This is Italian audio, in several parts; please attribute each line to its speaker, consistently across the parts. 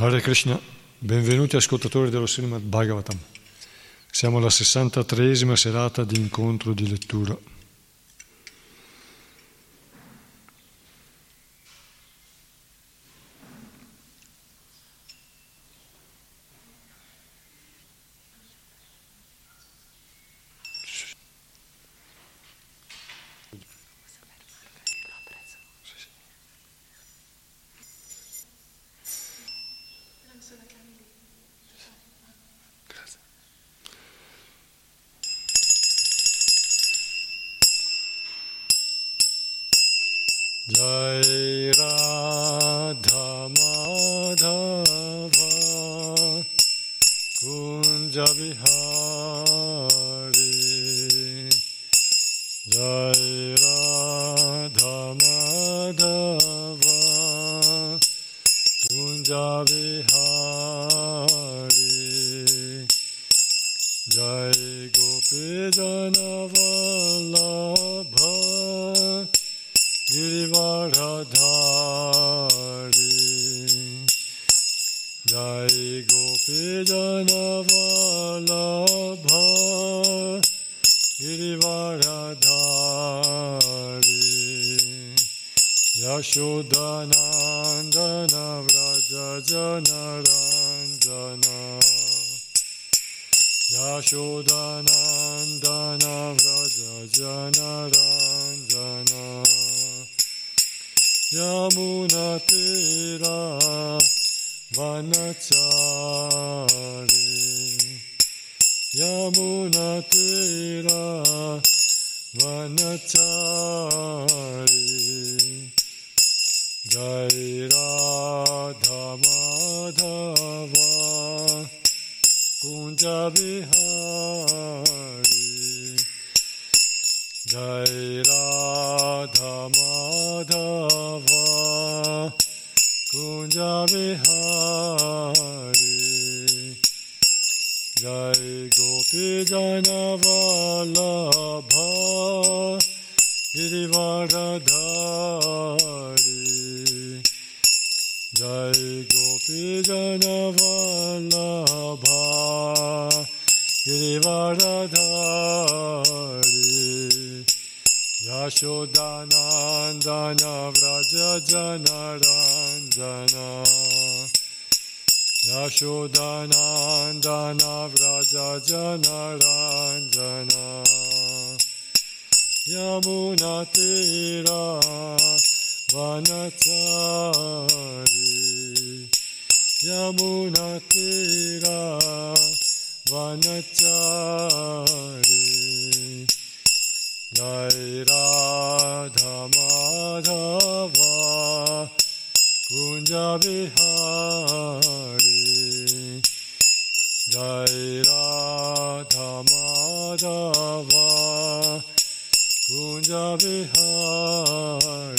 Speaker 1: Hare Krishna, benvenuti ascoltatori dello Srimad Bhagavatam. Siamo alla 63esima serata di incontro di lettura. Jai Gopi Janavalabha Girivardhari Yashodanandana Vraja Janaranjana Yashodanandana Vraja Janaranjana Yamuna Vanachari Yamuna Tira Vanachari Jai Radha Madhava Kunja Bihari Jai Radha Madhava Kunja Bihari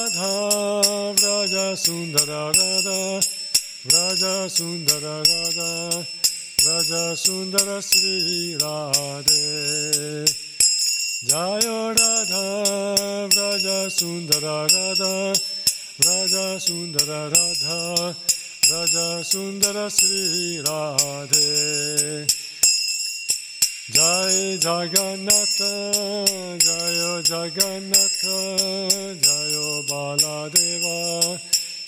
Speaker 1: Sundara Radha, Vraja Sundara Radha, Vraja Sundara Sri Radhe. Jaya Radha, Vraja Sundara Radha, Vraja Sundara Radha, Vraja Sundara Sri Radhe. Jai Jagannatha, Jaya Jagannatha, Jaya Baladeva,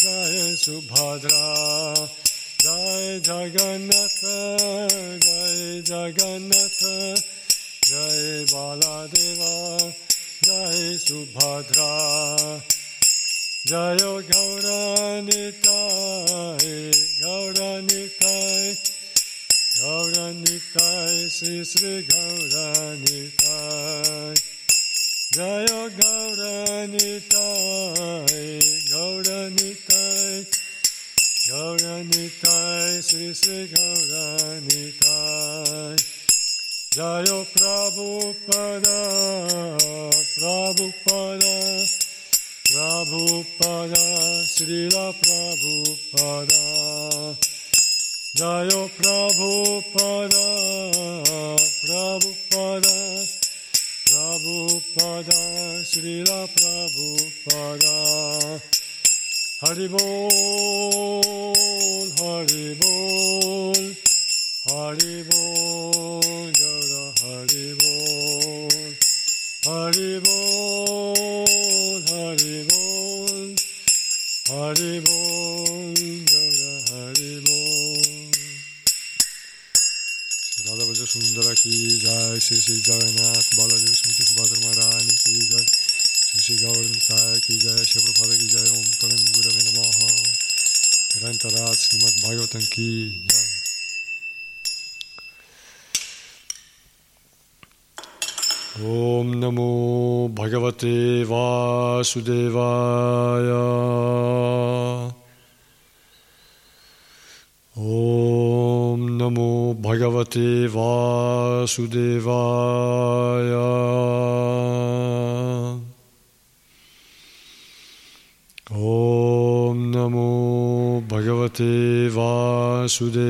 Speaker 1: Jaya Subhadra, Jai Jagannatha, Jai Jagannatha, Jai Baladeva, Jai Subhadra, Jayo Gauranitai, Gauranitai, Gauranitai, Sri Sri Gauranitai, Jayo Gauranitai, Gauranitai, Gauranitai, Sri Sri Gauranitai, Jayo Prabhupada, Prabhupada, Prabhupada, Srila Prabhupada, Jayo Prabhupada, Prabhupada, Prabhupada, Srila Prabhupada, Haribol, Haribol, Haribol, Jara Haribol, Haribol, Haribol, Haribol, Jara Haribol. सुंदर की जय श्री श्री जगन्नाथ बालादेव समिति सुभाष महारानी की जय। श्री श्री गौरताय की जय शिवप्रपाद की जय, ओम परम गुरव नम। ग्रंथराज श्रीमद भागवतम की जय। ॐ नमो भगवते वासुदेवाय। ॐ Namo Bhagavate Vasudevaya. Om Namo Bhagavate Vasudevaya.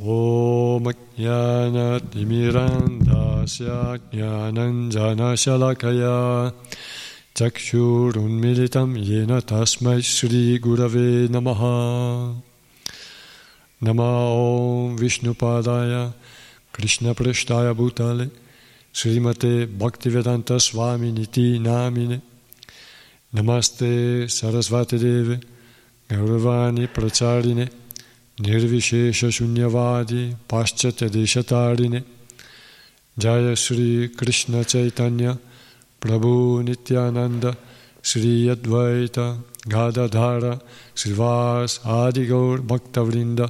Speaker 1: Om Jnana Timirandasya Jnananjana Shalakaya. चक्षुरुन्मिलितं येन तस्मै श्रीगुरवे नमः नमो ॐ विष्णुपादाय कृष्णपृष्ठाय भूतले श्रीमते भक्तिवेदान्तस्वामिनिति नामिने नमस्ते सरस्वतीदेवे गौरवाणि प्रचारिणे निर्विशेषशून्यवादी पाश्चात्यदेशतारिणे जय Sri Krishna Chaitanya Prabhu Nityananda, Sri Advaita, Gadadhara, Srivas, Adigaur, Bhaktavrinda,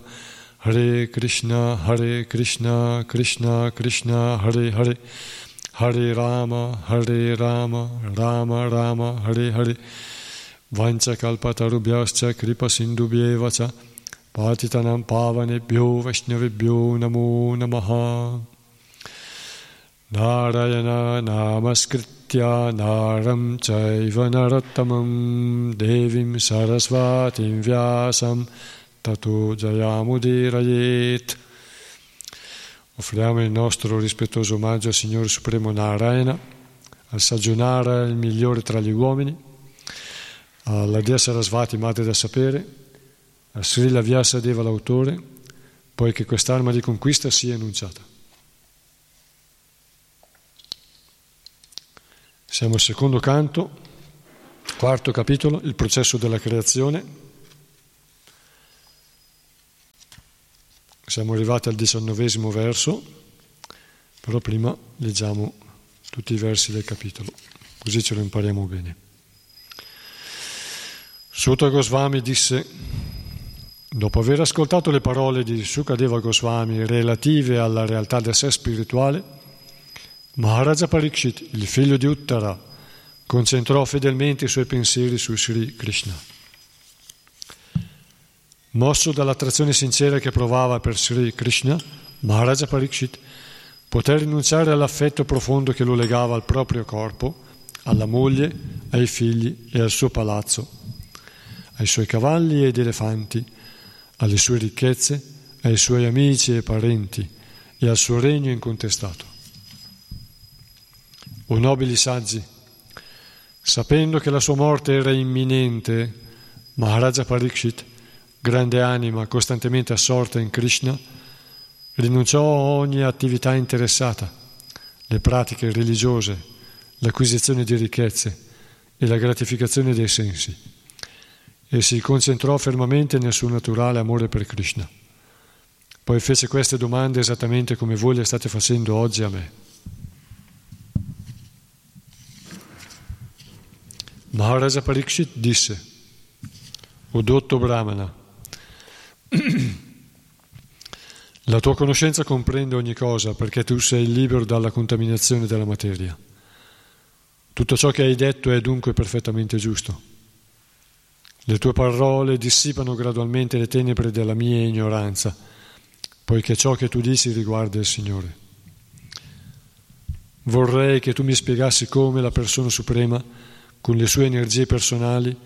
Speaker 1: Hare Krishna, Hare Krishna, Krishna Krishna, Hare Hare, Hare Rama, Hare Rama, Rama Rama, Hare Hare, Vanchakalpatarubhyascha Kripasindubhyevacha, Patitanam Pavanebhyo Vaishnavibhyo Namo Namaha. Narayan नामस्कृत्य नारं चैव नरोत्तमं देवीं सरस्वतीं व्यासं ततो जयामुदीरयेत् Offriamo il nostro rispettoso omaggio al Signore Supremo Narayana, al Sajunara, il migliore tra gli uomini, alla Dea Sarasvati, Madre da Sapere, a Srila Vyasadeva l'autore, poi che quest'arma di conquista sia enunciata. Siamo al secondo canto, quarto capitolo, il processo della creazione. Siamo arrivati al diciannovesimo verso, però prima leggiamo tutti i versi del capitolo, così ce lo impariamo bene. Sutta Goswami disse, Dopo aver ascoltato le parole di Sukadeva Goswami relative alla realtà del sé spirituale, Maharaja Parikshit, il figlio di Uttara, concentrò fedelmente i suoi pensieri su Sri Krishna. Mosso dall'attrazione sincera che provava per Sri Krishna, Maharaja Parikshit poté rinunciare all'affetto profondo che lo legava al proprio corpo, alla moglie, ai figli e al suo palazzo, ai suoi cavalli ed elefanti, alle sue ricchezze, ai suoi amici e parenti e al suo regno incontestato. O nobili saggi, sapendo che la sua morte era imminente, Maharaja Parikshit, grande anima costantemente assorta in Krishna, rinunciò a ogni attività interessata, le pratiche religiose, l'acquisizione di ricchezze e la gratificazione dei sensi, e si concentrò fermamente nel suo naturale amore per Krishna. Poi fece queste domande esattamente come voi le state facendo oggi a me. Maharaja Parikshit disse, O dotto Brahmana, la tua conoscenza comprende ogni cosa perché tu sei libero dalla contaminazione della materia. Tutto ciò che hai detto è dunque perfettamente giusto. Le tue parole dissipano gradualmente le tenebre della mia ignoranza, poiché ciò che tu dici riguarda il Signore. Vorrei che tu mi spiegassi come la persona suprema con le sue energie personali,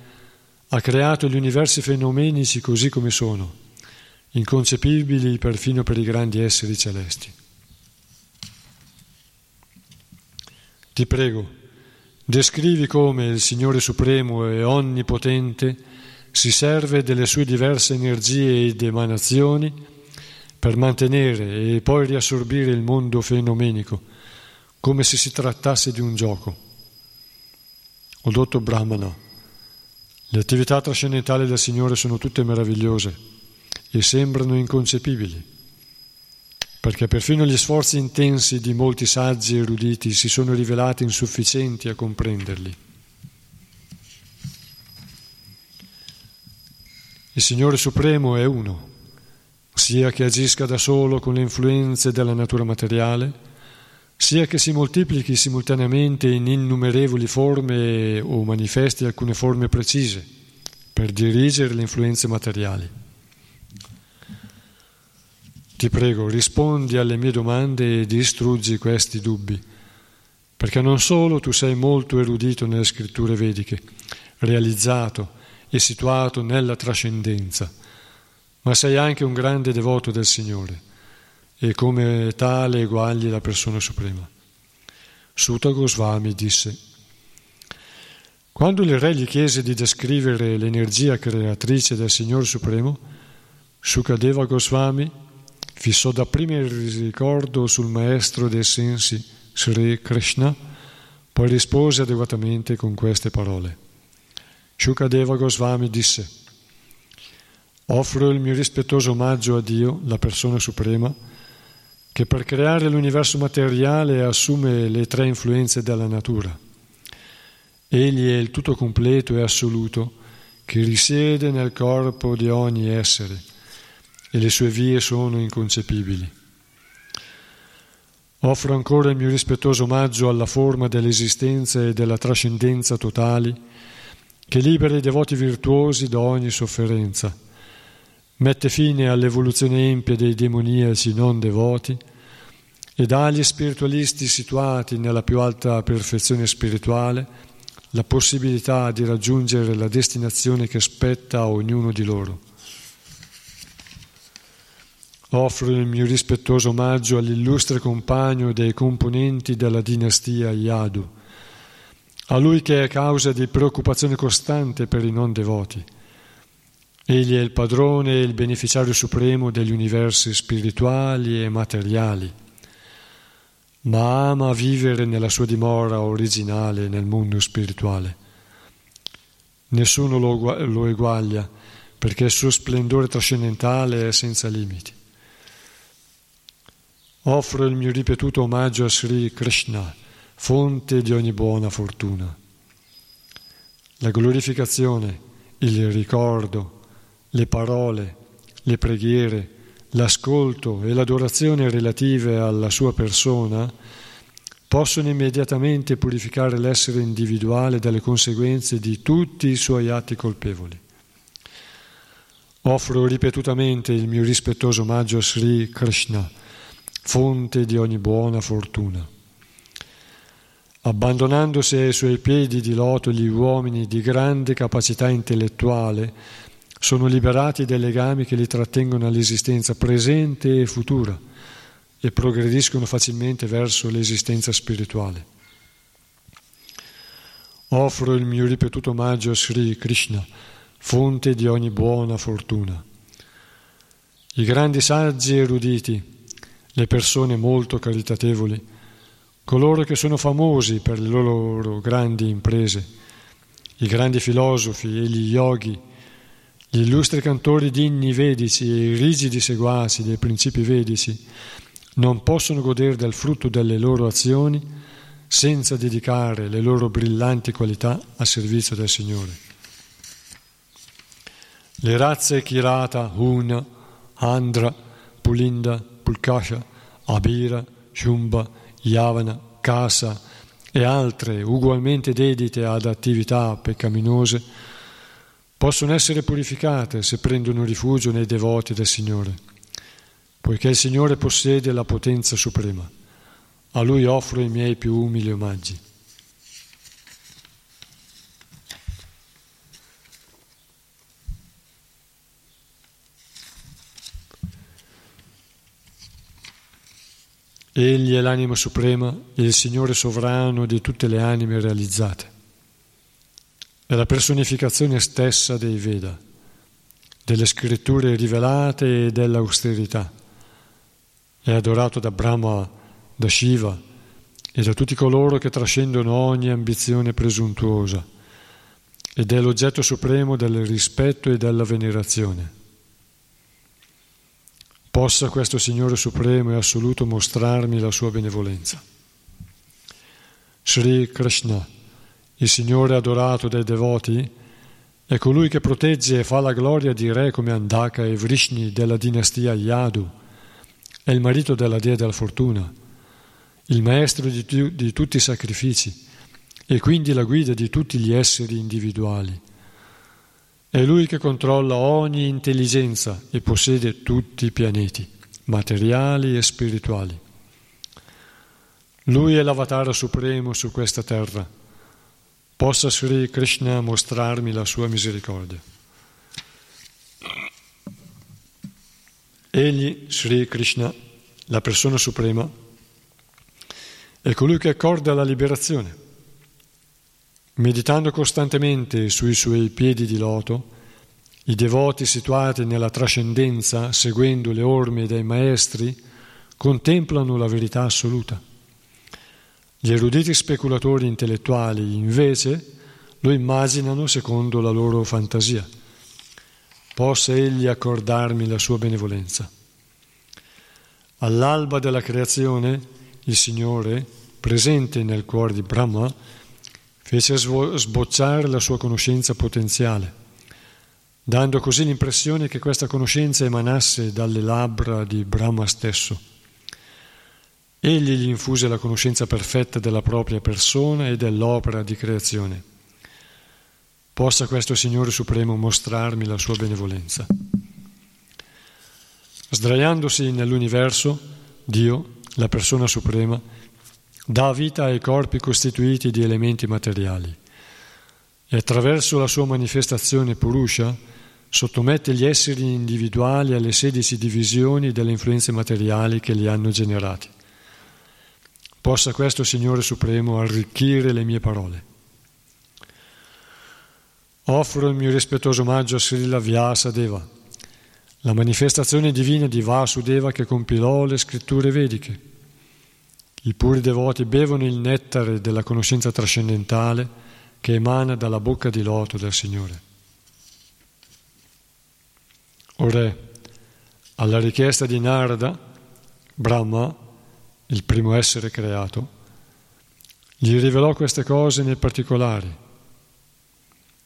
Speaker 1: ha creato gli universi fenomenici così come sono, inconcepibili perfino per i grandi esseri celesti. Ti prego, descrivi come il Signore Supremo e Onnipotente si serve delle sue diverse energie ed emanazioni per mantenere e poi riassorbire il mondo fenomenico, come se si trattasse di un gioco. O dotto Brahmana, le attività trascendentali del Signore sono tutte meravigliose e sembrano inconcepibili, perché perfino gli sforzi intensi di molti saggi eruditi si sono rivelati insufficienti a comprenderli. Il Signore Supremo è uno, sia che agisca da solo con le influenze della natura materiale, sia che si moltiplichi simultaneamente in innumerevoli forme o manifesti alcune forme precise per dirigere le influenze materiali. Ti prego, rispondi alle mie domande e distruggi questi dubbi, perché non solo tu sei molto erudito nelle scritture vediche, realizzato e situato nella trascendenza, ma sei anche un grande devoto del Signore e come tale eguagli la persona suprema. Sutta Goswami disse, quando il re gli chiese di descrivere l'energia creatrice del Signore Supremo, Sukadeva Goswami fissò dapprima il ricordo sul maestro dei sensi, Sri Krishna, poi rispose adeguatamente con queste parole. Shukadeva Goswami disse, offro il mio rispettoso omaggio a Dio, la persona suprema, che per creare l'universo materiale assume le tre influenze della natura. Egli è il tutto completo e assoluto che risiede nel corpo di ogni essere e le sue vie sono inconcepibili. Offro ancora il mio rispettoso omaggio alla forma dell'esistenza e della trascendenza totali che libera i devoti virtuosi da ogni sofferenza mette fine all'evoluzione empia dei demoniaci non devoti e dà agli spiritualisti situati nella più alta perfezione spirituale la possibilità di raggiungere la destinazione che spetta a ognuno di loro. Offro il mio rispettoso omaggio all'illustre compagno dei componenti della dinastia Yadu, a lui che è causa di preoccupazione costante per i non devoti Egli è il padrone e il beneficiario supremo degli universi spirituali e materiali, ma ama vivere nella sua dimora originale nel mondo spirituale. Nessuno lo, lo eguaglia perché il suo splendore trascendentale è senza limiti. Offro il mio ripetuto omaggio a Sri Krishna, fonte di ogni buona fortuna. La glorificazione, il ricordo, le parole le preghiere, l'ascolto e l'adorazione relative alla sua persona possono immediatamente purificare l'essere individuale dalle conseguenze di tutti i suoi atti colpevoli. Offro ripetutamente il mio rispettoso omaggio a Sri Krishna, fonte di ogni buona fortuna. Abbandonandosi ai suoi piedi di loto gli uomini di grande capacità intellettuale sono liberati dai legami che li trattengono all'esistenza presente e futura e progrediscono facilmente verso l'esistenza spirituale. Offro il mio ripetuto omaggio a Sri Krishna, fonte di ogni buona fortuna. I grandi saggi eruditi, le persone molto caritatevoli, coloro che sono famosi per le loro grandi imprese, i grandi filosofi e gli yogi, gli illustri cantori di inni vedici e i rigidi seguaci dei principi vedici non possono godere del frutto delle loro azioni senza dedicare le loro brillanti qualità a servizio del Signore. Le razze Kirata, Huna, Andra, Pulinda, Pulkasha, Abira, Shumba, Yavana, Kasa e altre ugualmente dedite ad attività peccaminose possono essere purificate se prendono rifugio nei devoti del Signore, poiché il Signore possiede la potenza suprema. A Lui offro i miei più umili omaggi. Egli è l'anima suprema e il Signore sovrano di tutte le anime realizzate. È la personificazione stessa dei Veda, delle scritture rivelate e dell'austerità. È adorato da Brahma, da Shiva e da tutti coloro che trascendono ogni ambizione presuntuosa ed è l'oggetto supremo del rispetto e della venerazione. Possa questo Signore Supremo e Assoluto mostrarmi la sua benevolenza. Sri Krishna, il Signore adorato dai devoti, è colui che protegge e fa la gloria di re come Andaka e Vrishni della dinastia Yadu, è il marito della dea della fortuna, il maestro di, tu, di tutti i sacrifici e quindi la guida di tutti gli esseri individuali. È lui che controlla ogni intelligenza e possiede tutti i pianeti, materiali e spirituali. Lui è l'avatar supremo su questa terra. Possa Sri Krishna mostrarmi la sua misericordia. Egli, Sri Krishna, la persona suprema, è colui che accorda la liberazione Meditando costantemente sui suoi piedi di loto, i devoti situati nella trascendenza, seguendo le orme dei maestri, contemplano la verità assoluta. Gli eruditi speculatori intellettuali, invece, lo immaginano secondo la loro fantasia. Possa egli accordarmi la sua benevolenza. All'alba della creazione, il Signore, presente nel cuore di Brahma, fece sbocciare la sua conoscenza potenziale, dando così l'impressione che questa conoscenza emanasse dalle labbra di Brahma stesso. Egli gli infuse la conoscenza perfetta della propria persona e dell'opera di creazione. Possa questo Signore Supremo mostrarmi la sua benevolenza. Sdraiandosi nell'universo, Dio, la persona suprema, dà vita ai corpi costituiti di elementi materiali e attraverso la sua manifestazione Purusha sottomette gli esseri individuali alle 16 divisioni delle influenze materiali che li hanno generati. Possa questo Signore Supremo arricchire le mie parole. Offro il mio rispettoso omaggio a Srila Vyasadeva, la manifestazione divina di Vasudeva che compilò le scritture vediche i puri devoti bevono il nettare della conoscenza trascendentale che emana dalla bocca di loto del Signore. O Re, alla richiesta di Narada, Brahma, il primo essere creato, gli rivelò queste cose nei particolari,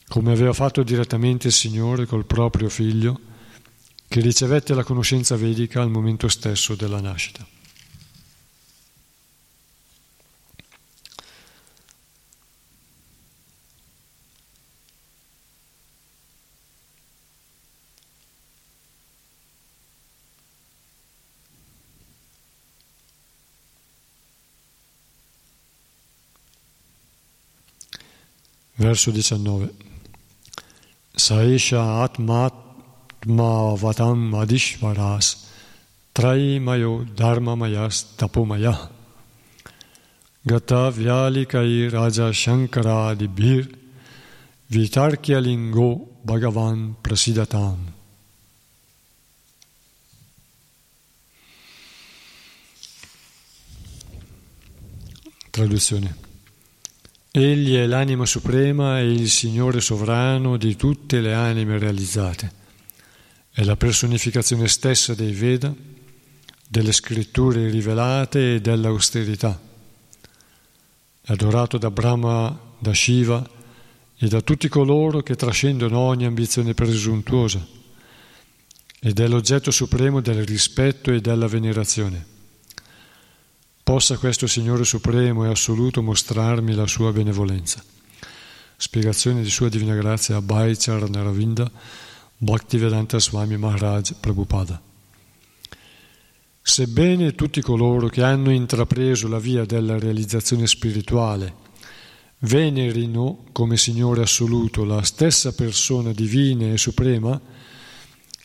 Speaker 1: come aveva fatto direttamente il Signore col proprio figlio, che ricevette la conoscenza vedica al momento stesso della nascita. Verso 19. Saisha Atmatma Vatam Adishvaras Traimayo Dharmamayas Tapomaya Gata Vyalikai Raja Shankara Dibhir Vitarkya Lingo Bhagavan Prasidatam Traduzione Egli è l'anima suprema e il Signore sovrano di tutte le anime realizzate. È la personificazione stessa dei Veda, delle scritture rivelate e dell'austerità. È adorato da Brahma, da Shiva e da tutti coloro che trascendono ogni ambizione presuntuosa ed è l'oggetto supremo del rispetto e della venerazione. Possa questo Signore Supremo e Assoluto mostrarmi la sua benevolenza. Spiegazione di Sua Divina Grazia a Bhaichar Naravinda, Bhaktivedanta Swami Maharaj Prabhupada. Sebbene tutti coloro che hanno intrapreso la via della realizzazione spirituale venerino come Signore assoluto la stessa persona divina e suprema,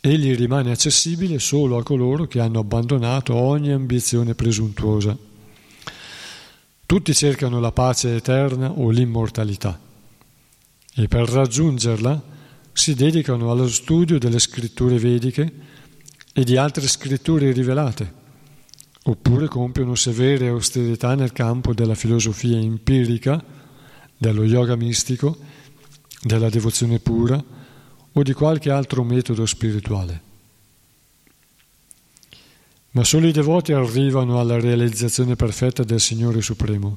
Speaker 1: egli rimane accessibile solo a coloro che hanno abbandonato ogni ambizione presuntuosa. Tutti cercano la pace eterna o l'immortalità e per raggiungerla si dedicano allo studio delle scritture vediche e di altre scritture rivelate, oppure compiono severe austerità nel campo della filosofia empirica, dello yoga mistico, della devozione pura o di qualche altro metodo spirituale. Ma solo i devoti arrivano alla realizzazione perfetta del Signore Supremo,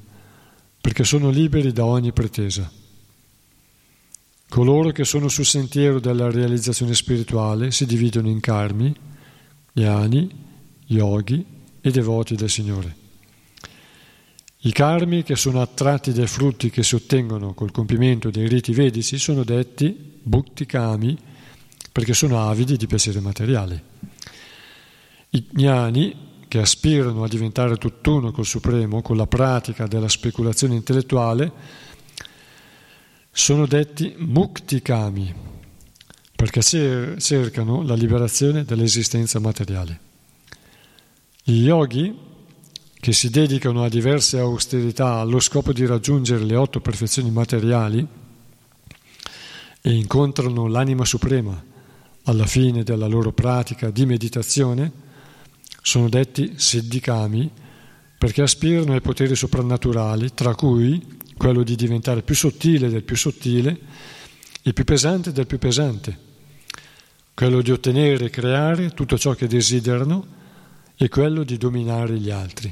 Speaker 1: perché sono liberi da ogni pretesa. Coloro che sono sul sentiero della realizzazione spirituale si dividono in karmi, jnani, yogi e devoti del Signore. I karmi che sono attratti dai frutti che si ottengono col compimento dei riti vedici sono detti bhukti kami perché sono avidi di piacere materiale. I gnani, che aspirano a diventare tutt'uno col Supremo, con la pratica della speculazione intellettuale, sono detti muktikami, perché cercano la liberazione dall'esistenza materiale. Gli yogi, che si dedicano a diverse austerità allo scopo di raggiungere le otto perfezioni materiali e incontrano l'anima suprema alla fine della loro pratica di meditazione, sono detti siddhikami perché aspirano ai poteri soprannaturali, tra cui quello di diventare più sottile del più sottile e più pesante del più pesante, quello di ottenere e creare tutto ciò che desiderano e quello di dominare gli altri.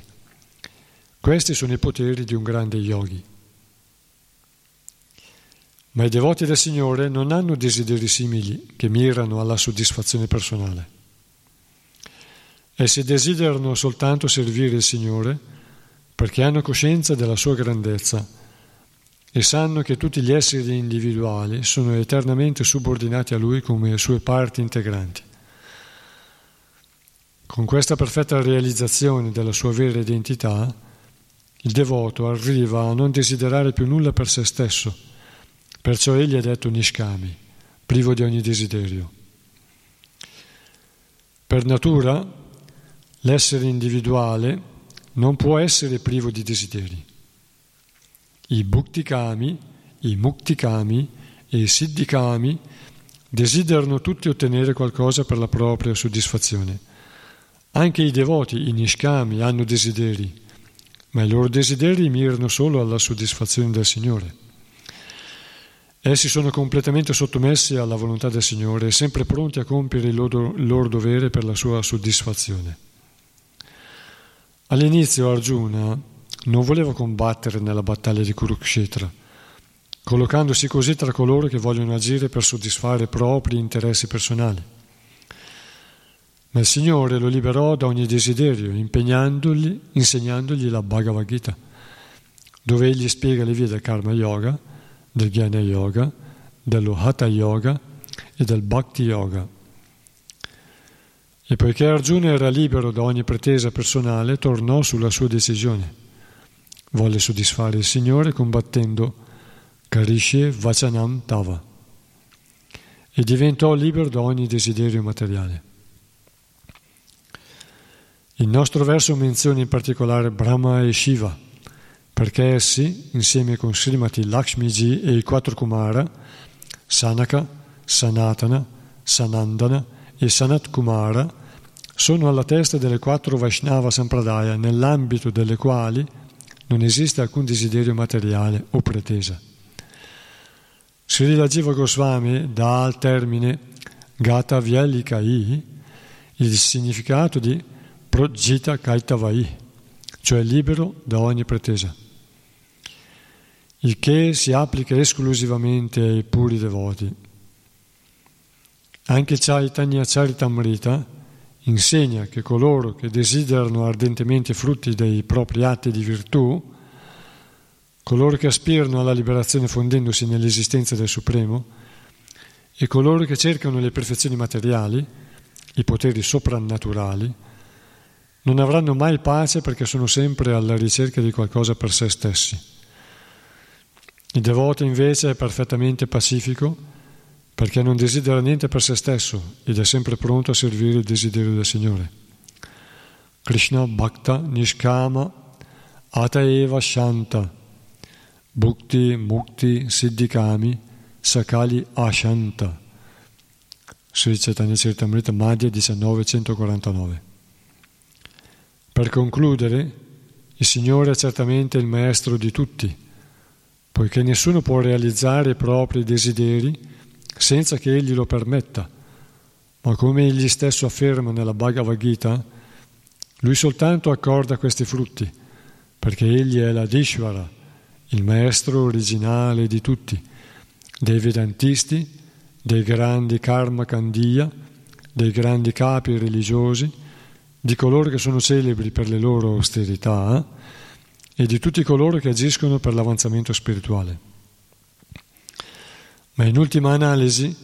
Speaker 1: Questi sono i poteri di un grande yogi. Ma i devoti del Signore non hanno desideri simili che mirano alla soddisfazione personale. Essi desiderano soltanto servire il Signore perché hanno coscienza della sua grandezza e sanno che tutti gli esseri individuali sono eternamente subordinati a Lui come sue parti integranti. Con questa perfetta realizzazione della sua vera identità, il devoto arriva a non desiderare più nulla per se stesso, perciò egli è detto Nishkami, privo di ogni desiderio. Per natura, L'essere individuale non può essere privo di desideri. I bhuktikami, i muktikami e i siddhikami desiderano tutti ottenere qualcosa per la propria soddisfazione. Anche i devoti, i nishkami, hanno desideri, ma i loro desideri mirano solo alla soddisfazione del Signore. Essi sono completamente sottomessi alla volontà del Signore e sempre pronti a compiere il loro, il loro dovere per la sua soddisfazione. All'inizio Arjuna non voleva combattere nella battaglia di Kurukshetra, collocandosi così tra coloro che vogliono agire per soddisfare propri interessi personali. Ma il Signore lo liberò da ogni desiderio, insegnandogli la Bhagavad Gita, dove egli spiega le vie del Karma Yoga, del Jnana Yoga, dello Hatha Yoga e del Bhakti Yoga. E poiché Arjuna era libero da ogni pretesa personale, tornò sulla sua decisione. Volle soddisfare il Signore combattendo Karishe Vachanam Tava e diventò libero da ogni desiderio materiale. Il nostro verso menziona in particolare Brahma e Shiva, perché essi, insieme con Srimati Lakshmiji e i quattro Kumara, Sanaka, Sanatana, Sanandana e Sanat Kumara, sono alla testa delle quattro Vaishnava Sampradaya, nell'ambito delle quali non esiste alcun desiderio materiale o pretesa. Srila Jiva Goswami dà al termine Gata Vyalikai il significato di Projita Kaitavai, cioè libero da ogni pretesa, il che si applica esclusivamente ai puri devoti. Anche Chaitanya Charitamrita insegna che coloro che desiderano ardentemente frutti dei propri atti di virtù, coloro che aspirano alla liberazione fondendosi nell'esistenza del Supremo, e coloro che cercano le perfezioni materiali, i poteri soprannaturali, non avranno mai pace perché sono sempre alla ricerca di qualcosa per se stessi. Il devoto invece è perfettamente pacifico perché non desidera niente per se stesso ed è sempre pronto a servire il desiderio del Signore. Krishna Bhakta Nishkama Ataeva Shanta Bhukti Mukti Siddhikami Sakali Ashanta Sri Chaitanya Charitamrita Madhya 1949 Per concludere, il Signore è certamente il Maestro di tutti, poiché nessuno può realizzare i propri desideri senza che egli lo permetta. Ma come egli stesso afferma nella Bhagavad Gita, lui soltanto accorda questi frutti, perché egli è la Dishvara, il maestro originale di tutti, dei Vedantisti, dei grandi Karma Kandiya, dei grandi capi religiosi, di coloro che sono celebri per le loro austerità eh, e di tutti coloro che agiscono per l'avanzamento spirituale. Ma in ultima analisi,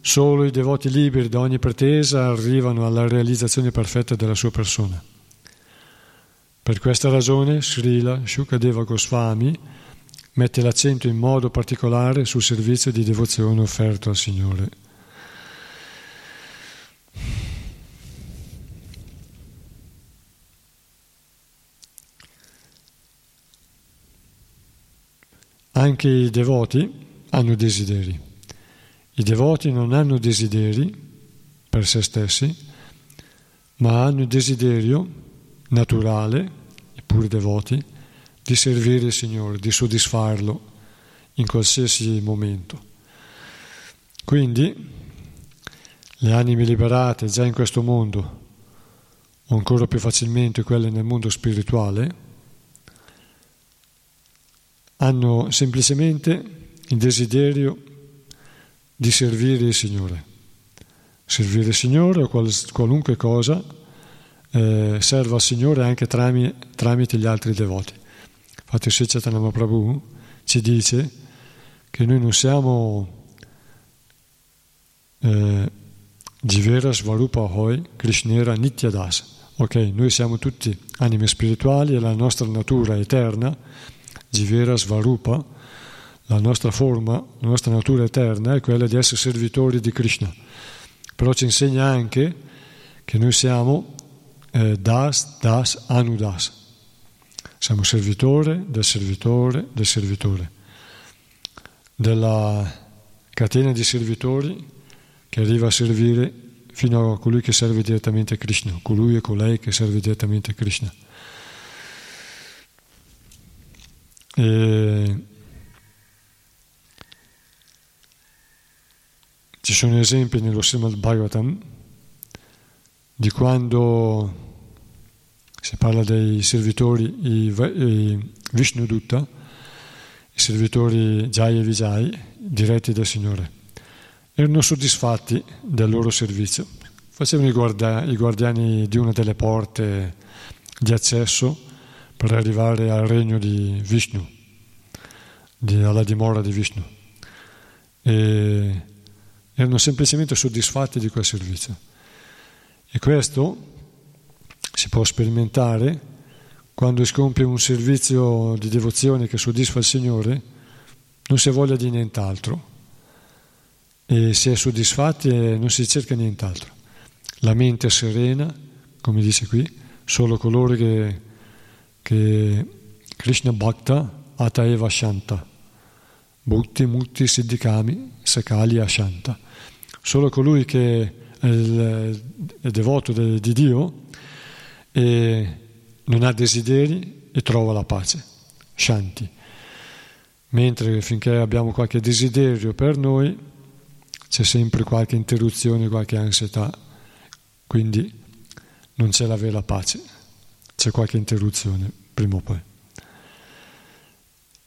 Speaker 1: solo i devoti liberi da ogni pretesa arrivano alla realizzazione perfetta della sua persona. Per questa ragione Srila Shukadeva Goswami mette l'accento in modo particolare sul servizio di devozione offerto al Signore. Anche i devoti hanno desideri. I devoti non hanno desideri per se stessi, ma hanno il desiderio naturale, i puri devoti, di servire il Signore, di soddisfarlo in qualsiasi momento. Quindi le anime liberate già in questo mondo, o ancora più facilmente quelle nel mondo spirituale, hanno semplicemente il desiderio di servire il Signore. Servire il Signore o qualunque cosa eh, serva al Signore anche tramite, tramite gli altri devoti. Infatti Sri Chaitanya Prabhu ci dice che noi non siamo eh, Svarupa Hoy Krishnera Nityadas. Ok, noi siamo tutti anime spirituali e la nostra natura eterna, Jivera Svarupa, la nostra forma, la nostra natura eterna è quella di essere servitori di Krishna. Però ci insegna anche che noi siamo eh, das, das, anudas. Siamo servitore del servitore del servitore. Della catena di servitori che arriva a servire fino a colui che serve direttamente Krishna, colui e colei che serve direttamente Krishna. E Ci sono esempi nello Srimad Bhagavatam di quando si parla dei servitori, i, i Vishnu Dutta, i servitori Jai e Vijay, diretti dal Signore. Erano soddisfatti del loro servizio, facevano i, guardia, i guardiani di una delle porte di accesso per arrivare al regno di Vishnu, di, alla dimora di Vishnu. E erano semplicemente soddisfatti di quel servizio. E questo si può sperimentare quando si compie un servizio di devozione che soddisfa il Signore, non si ha voglia di nient'altro e si è soddisfatti e non si cerca nient'altro. La mente serena, come dice qui, solo coloro che, che Krishna Bhakta Ataeva Shanta, Bhakti Mutti Siddhikami Sakali Ashanta. Solo colui che è, il, è devoto di, di Dio e non ha desideri e trova la pace, Shanti. Mentre finché abbiamo qualche desiderio per noi, c'è sempre qualche interruzione, qualche ansietà, quindi non c'è la vera pace, c'è qualche interruzione prima o poi.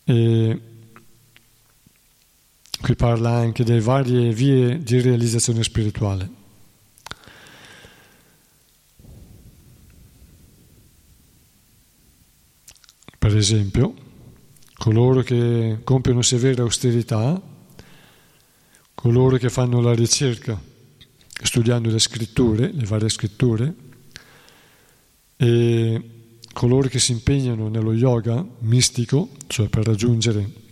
Speaker 1: E qui parla anche delle varie vie di realizzazione spirituale. Per esempio, coloro che compiono severa austerità, coloro che fanno la ricerca studiando le scritture, le varie scritture, e coloro che si impegnano nello yoga mistico, cioè per raggiungere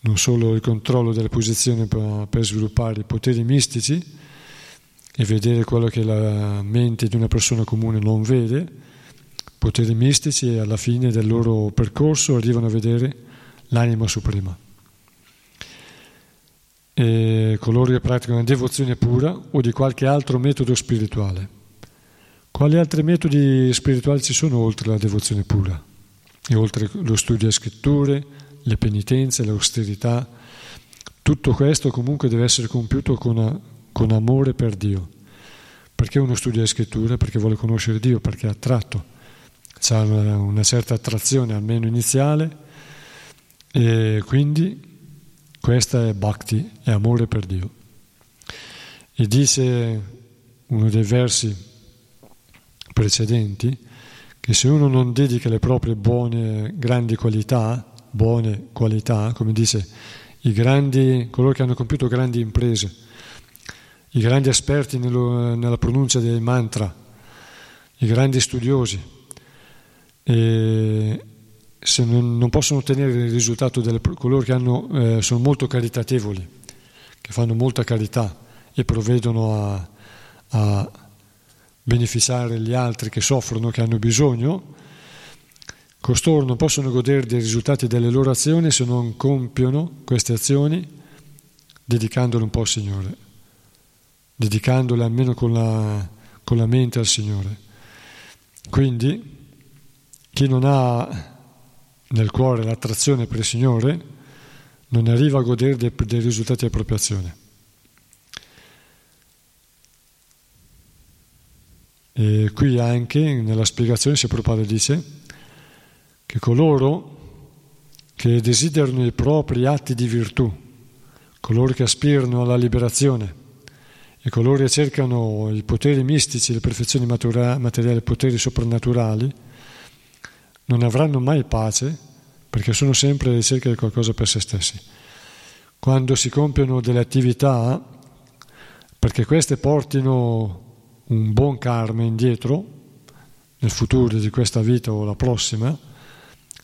Speaker 1: non solo il controllo delle posizioni per, sviluppare i poteri mistici e vedere quello che la mente di una persona comune non vede, poteri mistici e alla fine del loro percorso arrivano a vedere l'anima suprema. E coloro che praticano devozione pura o di qualche altro metodo spirituale. Quali altri metodi spirituali ci sono oltre la devozione pura? E oltre lo studio delle scritture, le penitenze, l'austerità, tutto questo comunque deve essere compiuto con, con amore per Dio. Perché uno studia le scritture? Perché vuole conoscere Dio, perché è attratto c'è una, una certa attrazione almeno iniziale e quindi questa è bhakti, è amore per Dio. E dice uno dei versi precedenti che se uno non dedica le proprie buone, grandi qualità, buone qualità, come dice i grandi, coloro che hanno compiuto grandi imprese, i grandi esperti nello, nella pronuncia dei mantra, i grandi studiosi, e se non, non, possono ottenere il risultato delle coloro che hanno, eh, sono molto caritatevoli, che fanno molta carità e provvedono a, a beneficiare gli altri che soffrono, che hanno bisogno, costoro non possono godere dei risultati delle loro azioni se non compiono queste azioni dedicandole un po' al Signore, dedicandole almeno con la, con la mente al Signore. Quindi chi non ha nel cuore l'attrazione per il Signore non arriva a godere dei, dei risultati di propria azione. E qui anche nella spiegazione si Prabhupada dice che coloro che desiderano i propri atti di virtù, coloro che aspirano alla liberazione e coloro che cercano i poteri mistici, le perfezioni materiali, i poteri soprannaturali, non avranno mai pace perché sono sempre alla ricerca di qualcosa per se stessi. Quando si compiono delle attività, perché queste portino un buon karma indietro, nel futuro di questa vita o la prossima,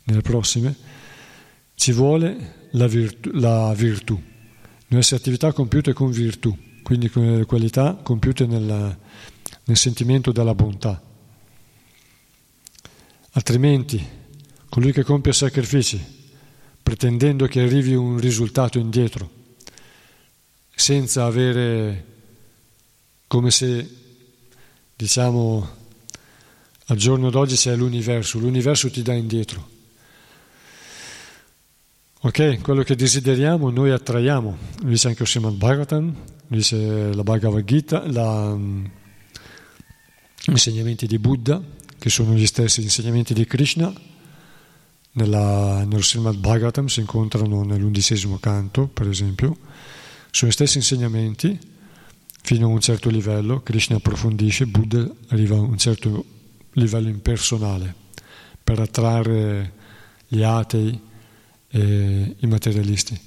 Speaker 1: nelle prossime, ci vuole la virtù, la virtù. Nostre attività compiute con virtù, quindi con qualità compiute nel, nel sentimento della bontà. Altrimenti, colui che compie sacrifici, pretendendo che arrivi un risultato indietro, senza avere come se, diciamo, al giorno d'oggi c'è l'universo, l'universo ti dà indietro. Ok, quello che desideriamo noi attraiamo, dice anche Srimad Bhagavatam, dice la Bhagavad Gita, la, um, insegnamenti di Buddha, che sono gli stessi insegnamenti di Krishna, nella, nello Srimad Bhagavatam si incontrano nell'undicesimo canto, per esempio, sono gli stessi insegnamenti fino a un certo livello, Krishna approfondisce, Buddha arriva a un certo livello impersonale per attrarre gli atei e i materialisti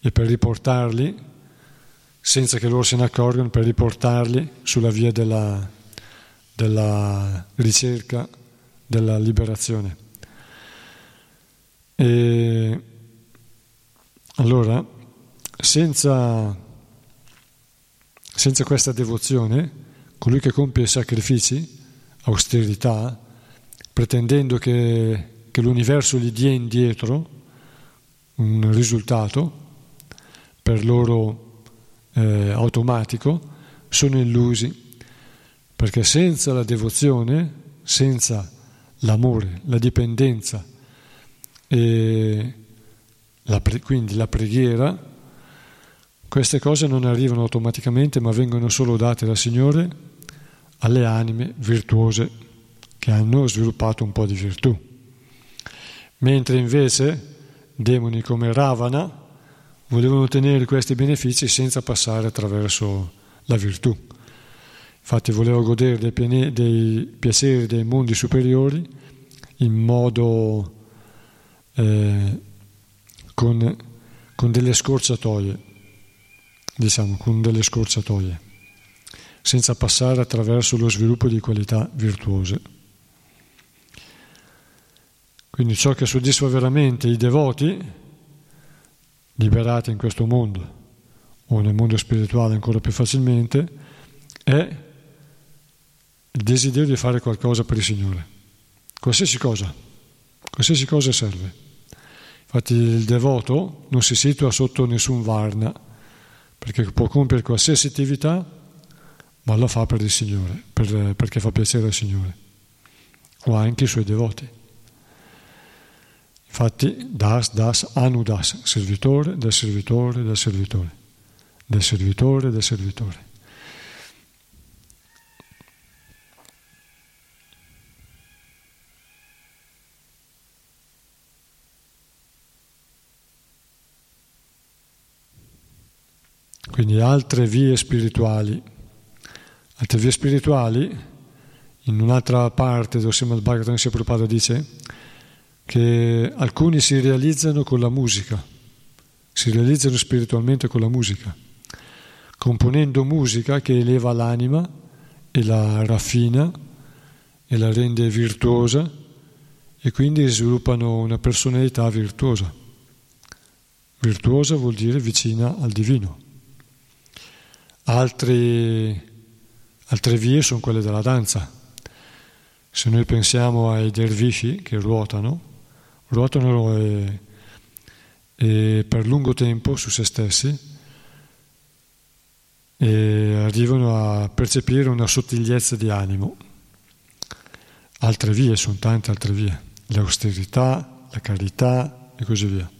Speaker 1: e per riportarli, senza che loro se ne accorgano, per riportarli sulla via della, della ricerca della liberazione. E allora, senza, senza questa devozione, colui che compie sacrifici, austerità, pretendendo che, che l'universo gli dia indietro un risultato per loro eh, automatico, sono illusi, perché senza la devozione, senza l'amore, la dipendenza e la pre- quindi la preghiera, queste cose non arrivano automaticamente ma vengono solo date dal Signore alle anime virtuose che hanno sviluppato un po' di virtù. Mentre invece demoni come Ravana volevano ottenere questi benefici senza passare attraverso la virtù. Infatti voleva godere dei, piane- dei piaceri dei mondi superiori in modo eh, con, con delle scorciatoie, diciamo, con delle scorciatoie, senza passare attraverso lo sviluppo di qualità virtuose. Quindi ciò che soddisfa veramente i devoti, liberati in questo mondo o nel mondo spirituale ancora più facilmente, è il desiderio di fare qualcosa per il Signore. Qualsiasi cosa, qualsiasi cosa serve. Infatti il devoto non si situa sotto nessun varna, perché può compiere qualsiasi attività, ma la fa per il Signore, per, perché fa piacere al Signore, o anche i suoi devoti. Infatti, das, das, anudas, servitore del servitore del servitore, del servitore del servitore. Quindi altre vie spirituali. Altre vie spirituali, in un'altra parte dove Srimad Bhagavatam Prabhupada dice che alcuni si realizzano con la musica, si realizzano spiritualmente con la musica, componendo musica che eleva l'anima e la raffina e la rende virtuosa e quindi sviluppano una personalità virtuosa. Virtuosa vuol dire vicina al divino. Altri, altre vie sono quelle della danza. Se noi pensiamo ai dervisci che ruotano, ruotano e, e per lungo tempo su se stessi e arrivano a percepire una sottigliezza di animo. Altre vie, sono tante altre vie, l'austerità, la carità e così via.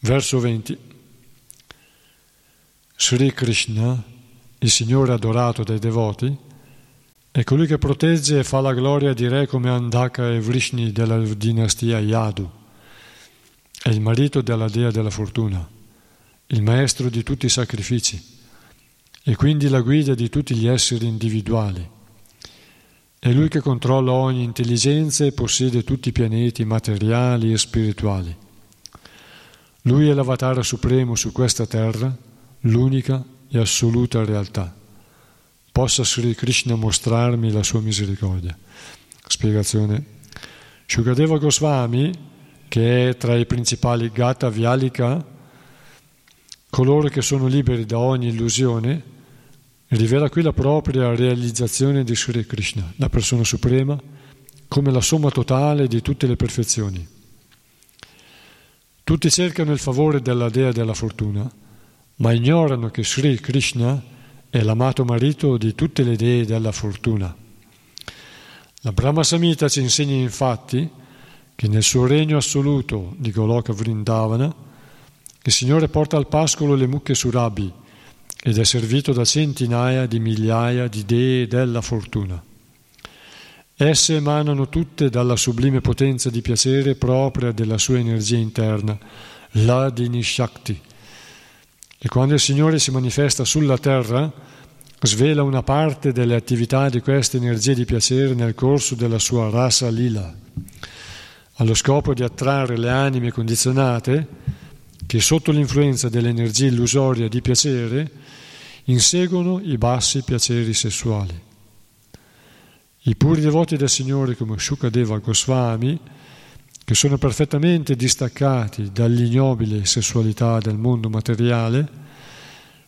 Speaker 1: Verso 20. Sri Krishna il Signore adorato dai devoti, è colui che protegge e fa la gloria di re come Andaka e Vrishni della dinastia Yadu. È il marito della dea della fortuna, il maestro di tutti i sacrifici e quindi la guida di tutti gli esseri individuali. È lui che controlla ogni intelligenza e possiede tutti i pianeti materiali e spirituali. Lui è l'avatara supremo su questa terra, l'unica e assoluta realtà. Possa Sri Krishna mostrarmi la sua misericordia. Spiegazione. Shukadeva Goswami, che è tra i principali Gata Vyalika, coloro che sono liberi da ogni illusione, rivela qui la propria realizzazione di Sri Krishna, la persona suprema, come la somma totale di tutte le perfezioni. Tutti cercano il favore della dea della fortuna, ma ignorano che Sri Krishna è l'amato marito di tutte le dee della fortuna. La Brahma Samhita ci insegna infatti che nel suo regno assoluto di Goloka Vrindavana il Signore porta al pascolo le mucche surabi ed è servito da centinaia di migliaia di dee della fortuna. Esse emanano tutte dalla sublime potenza di piacere propria della sua energia interna, la Dini Shakti. E quando il Signore si manifesta sulla terra, svela una parte delle attività di queste energie di piacere nel corso della sua rasa lila, allo scopo di attrarre le anime condizionate che sotto l'influenza dell'energia illusoria di piacere inseguono i bassi piaceri sessuali. I puri devoti del Signore come Shukadeva Goswami, che sono perfettamente distaccati dall'ignobile sessualità del mondo materiale,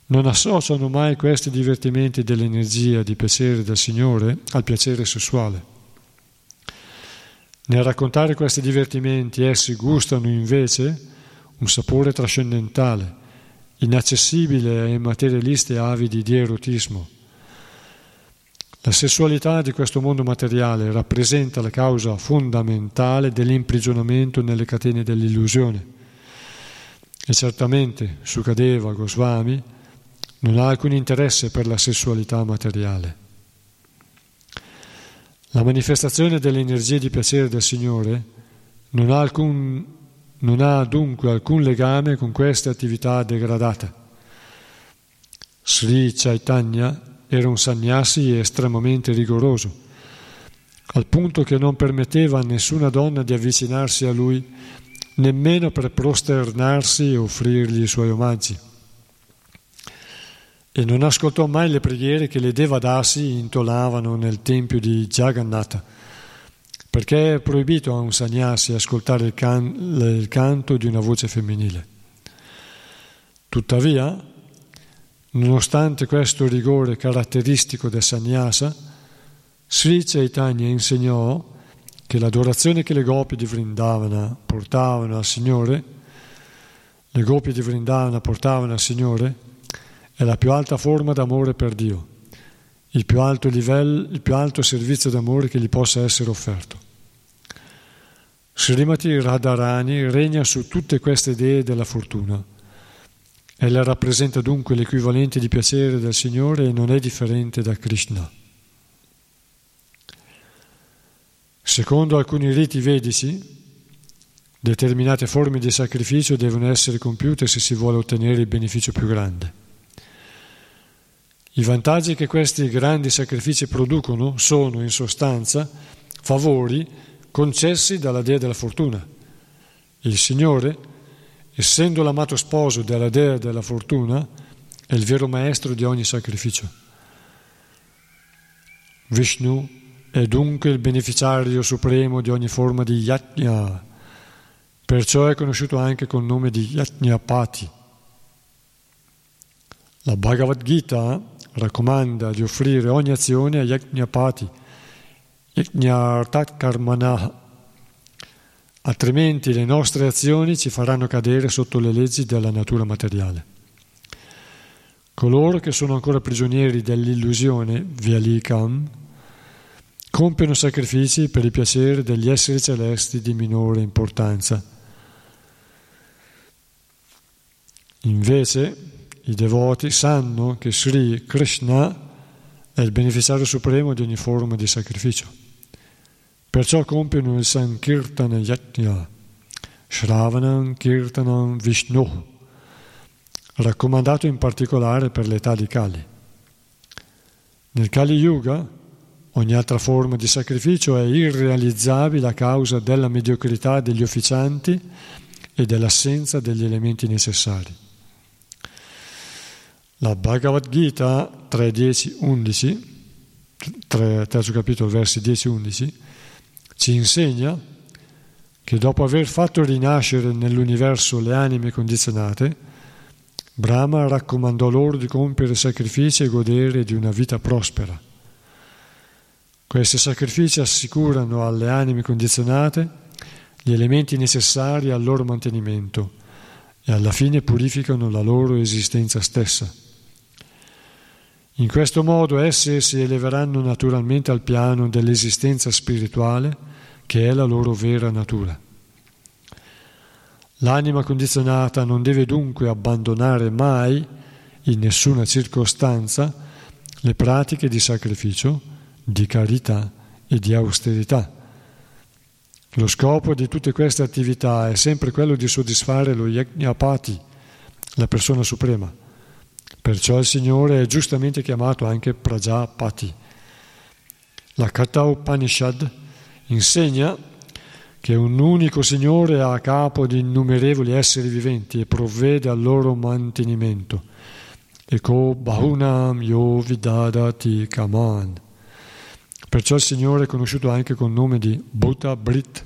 Speaker 1: non associano mai questi divertimenti dell'energia di piacere del Signore al piacere sessuale. Nel raccontare questi divertimenti essi gustano invece un sapore trascendentale, inaccessibile ai materialisti avidi di erotismo. La sessualità di questo mondo materiale rappresenta la causa fondamentale dell'imprigionamento nelle catene dell'illusione. E certamente Sukadeva Goswami non ha alcun interesse per la sessualità materiale. La manifestazione delle energie di piacere del Signore non ha, alcun, non ha dunque alcun legame con queste attività degradate. Sri Chaitanya era un sannyasi estremamente rigoroso, al punto che non permetteva a nessuna donna di avvicinarsi a lui, nemmeno per prosternarsi e offrirgli i suoi omaggi e non ascoltò mai le preghiere che le Devadasi intonavano nel tempio di Jagannatha, perché è proibito a un sannyasi ascoltare il, can- il canto di una voce femminile. Tuttavia, nonostante questo rigore caratteristico del sannyasa, Sri Chaitanya insegnò che l'adorazione che le gopi di Vrindavana portavano al Signore, le gopi di Vrindavana portavano al Signore, è la più alta forma d'amore per Dio, il più alto livello, il più alto servizio d'amore che gli possa essere offerto. Srimati Radharani regna su tutte queste idee della fortuna. Ella rappresenta dunque l'equivalente di piacere del Signore e non è differente da Krishna. Secondo alcuni riti vedici, determinate forme di sacrificio devono essere compiute se si vuole ottenere il beneficio più grande. I vantaggi che questi grandi sacrifici producono sono, in sostanza, favori concessi dalla Dea della fortuna. Il Signore, essendo l'amato sposo della Dea della fortuna, è il vero maestro di ogni sacrificio. Vishnu è dunque il beneficiario supremo di ogni forma di yajna, perciò è conosciuto anche col nome di Yajnapati. La Bhagavad Gita raccomanda di offrire ogni azione a Yajnapati, Yajnartat Karmana, altrimenti le nostre azioni ci faranno cadere sotto le leggi della natura materiale. Coloro che sono ancora prigionieri dell'illusione, Vyalikam, compiono sacrifici per il piacere degli esseri celesti di minore importanza. Invece, i devoti sanno che Sri Krishna è il beneficiario supremo di ogni forma di sacrificio. Perciò compiono il Sankirtana Yajna, Shravanam Kirtanam Vishnu, raccomandato in particolare per l'età di Kali. Nel Kali Yuga ogni altra forma di sacrificio è irrealizzabile a causa della mediocrità degli officianti e dell'assenza degli elementi necessari. La Bhagavad Gita 3, 10, 11, 3, terzo capitolo, versi 10-11, ci insegna che dopo aver fatto rinascere nell'universo le anime condizionate, Brahma raccomandò loro di compiere sacrifici e godere di una vita prospera. Questi sacrifici assicurano alle anime condizionate gli elementi necessari al loro mantenimento e alla fine purificano la loro esistenza stessa. In questo modo esse si eleveranno naturalmente al piano dell'esistenza spirituale che è la loro vera natura. L'anima condizionata non deve dunque abbandonare mai, in nessuna circostanza, le pratiche di sacrificio, di carità e di austerità. Lo scopo di tutte queste attività è sempre quello di soddisfare lo Yajnapati, la persona suprema. Perciò il Signore è giustamente chiamato anche Prajapati. La Katha Upanishad insegna che un unico Signore è a capo di innumerevoli esseri viventi e provvede al loro mantenimento. Eko Bahunam Yo Vidadati Kaman. Perciò il Signore è conosciuto anche col nome di Bhuta Brit,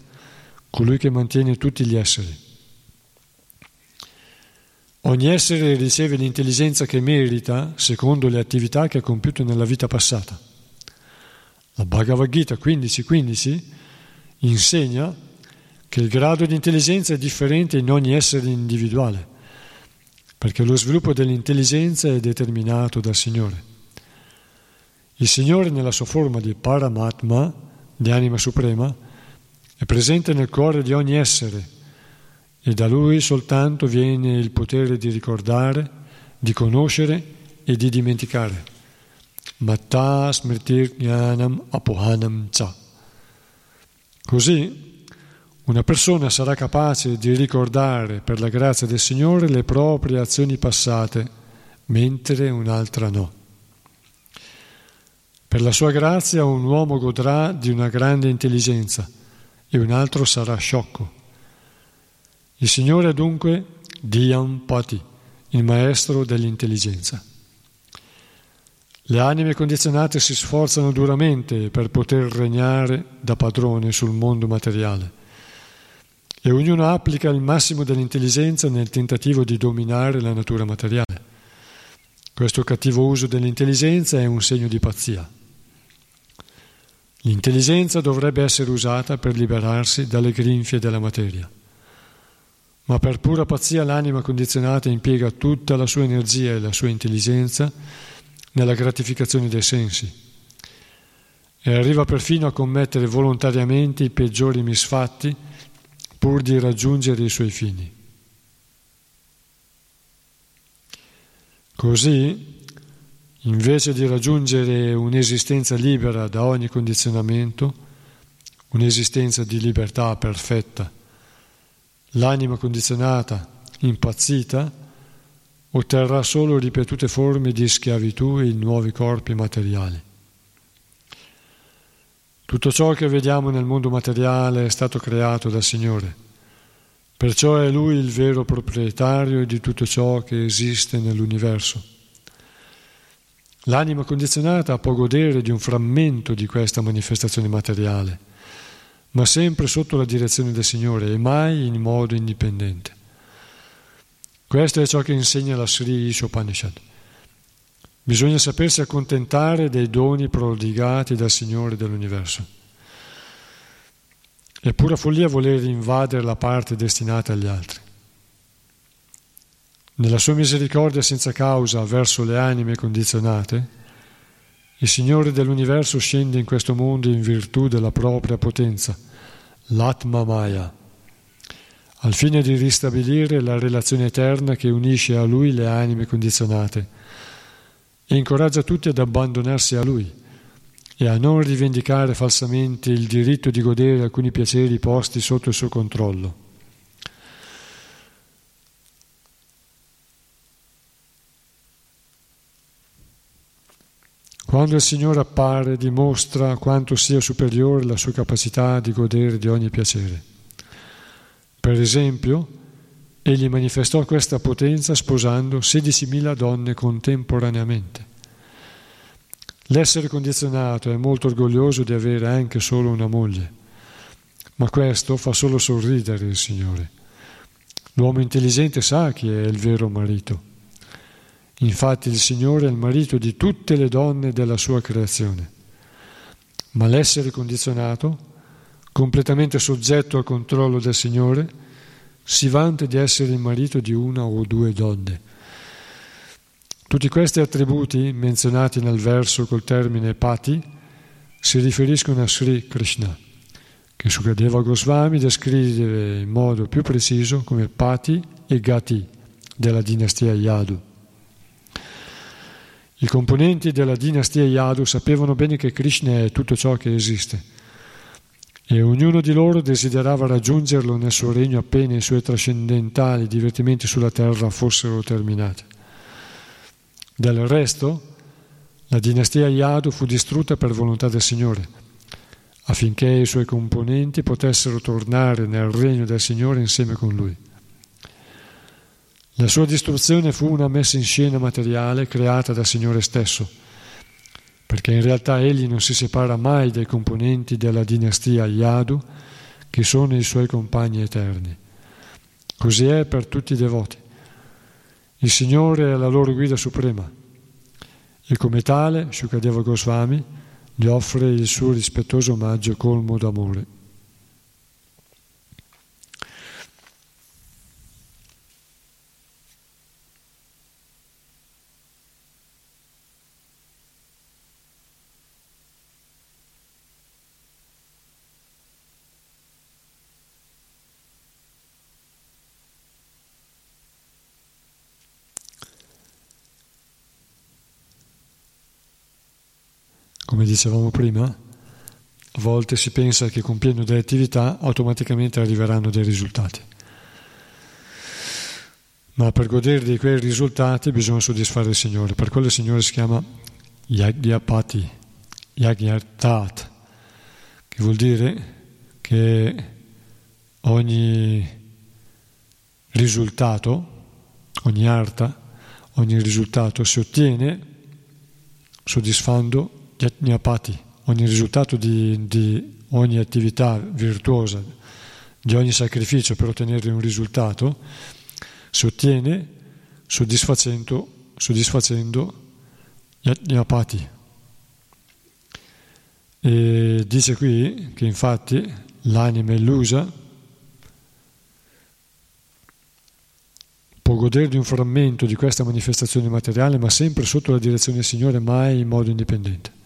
Speaker 1: colui che mantiene tutti gli esseri. Ogni essere riceve l'intelligenza che merita secondo le attività che ha compiuto nella vita passata. La Bhagavad Gita 15.15 insegna che il grado di intelligenza è differente in ogni essere individuale, perché lo sviluppo dell'intelligenza è determinato dal Signore. Il Signore nella sua forma di Paramatma, di anima suprema, è presente nel cuore di ogni essere e da Lui soltanto viene il potere di ricordare, di conoscere e di dimenticare. Matta smritir jnanam apohanam cha. Così una persona sarà capace di ricordare per la grazia del Signore le proprie azioni passate, mentre un'altra no. Per la sua grazia un uomo godrà di una grande intelligenza e un altro sarà sciocco. Il Signore è dunque Dhyam Pati, il maestro dell'intelligenza. Le anime condizionate si sforzano duramente per poter regnare da padrone sul mondo materiale e ognuno applica il massimo dell'intelligenza nel tentativo di dominare la natura materiale. Questo cattivo uso dell'intelligenza è un segno di pazzia. L'intelligenza dovrebbe essere usata per liberarsi dalle grinfie della materia. Ma per pura pazzia l'anima condizionata impiega tutta la sua energia e la sua intelligenza nella gratificazione dei sensi e arriva perfino a commettere volontariamente i peggiori misfatti pur di raggiungere i suoi fini. Così, invece di raggiungere un'esistenza libera da ogni condizionamento, un'esistenza di libertà perfetta, l'anima condizionata, impazzita, otterrà solo ripetute forme di schiavitù in nuovi corpi materiali. Tutto ciò che vediamo nel mondo materiale è stato creato dal Signore. Perciò è Lui il vero proprietario di tutto ciò che esiste nell'universo. L'anima condizionata può godere di un frammento di questa manifestazione materiale, ma sempre sotto la direzione del Signore e mai in modo indipendente. Questo è ciò che insegna la Sri Ishopanishad. Bisogna sapersi accontentare dei doni prodigati dal Signore dell'universo. È pura follia voler invadere la parte destinata agli altri. Nella sua misericordia senza causa verso le anime condizionate, il Signore dell'universo scende in questo mondo in virtù della propria potenza, l'Atma Maya, al fine di ristabilire la relazione eterna che unisce a Lui le anime condizionate e incoraggia tutti ad abbandonarsi a Lui e a non rivendicare falsamente il diritto di godere alcuni piaceri posti sotto il suo controllo. Quando il Signore appare dimostra quanto sia superiore la sua capacità di godere di ogni piacere. Per esempio, Egli manifestò questa potenza sposando 16.000 donne contemporaneamente. L'essere condizionato è molto orgoglioso di avere anche solo una moglie, ma questo fa solo sorridere il Signore. L'uomo intelligente sa chi è il vero marito. Infatti il Signore è il marito di tutte le donne della sua creazione. Ma l'essere condizionato, completamente soggetto al controllo del Signore, si vanta di essere il marito di una o due donne. Tutti questi attributi menzionati nel verso col termine pati si riferiscono a Sri Krishna, che Sukadeva Goswami descrive in modo più preciso come pati e gati della dinastia Yadu. I componenti della dinastia Yadu sapevano bene che Krishna è tutto ciò che esiste e ognuno di loro desiderava raggiungerlo nel suo regno appena i suoi trascendentali divertimenti sulla terra fossero terminati. Del resto, la dinastia Yadu fu distrutta per volontà del Signore, affinché i suoi componenti potessero tornare nel regno del Signore insieme con lui. La sua distruzione fu una messa in scena materiale creata dal Signore stesso perché in realtà egli non si separa mai dai componenti della dinastia Yadu, che sono i suoi compagni eterni. Così è per tutti i devoti. Il Signore è la loro guida suprema e come tale Shukadeva Goswami gli offre il suo rispettoso omaggio colmo d'amore. Come dicevamo prima, a volte si pensa che compiendo delle attività automaticamente arriveranno dei risultati. Ma per godere di quei risultati bisogna soddisfare il Signore. Per quello il Signore si chiama Yagyapati, Yagyartat, che vuol dire che ogni risultato, ogni arta, ogni risultato si ottiene soddisfando Yajnapati, ogni risultato di, di ogni attività virtuosa, di ogni sacrificio per ottenere un risultato, si ottiene soddisfacendo, soddisfacendo Yajnapati. E dice qui che infatti l'anima illusa può godere di un frammento di questa manifestazione materiale, ma sempre sotto la direzione del Signore, mai in modo indipendente.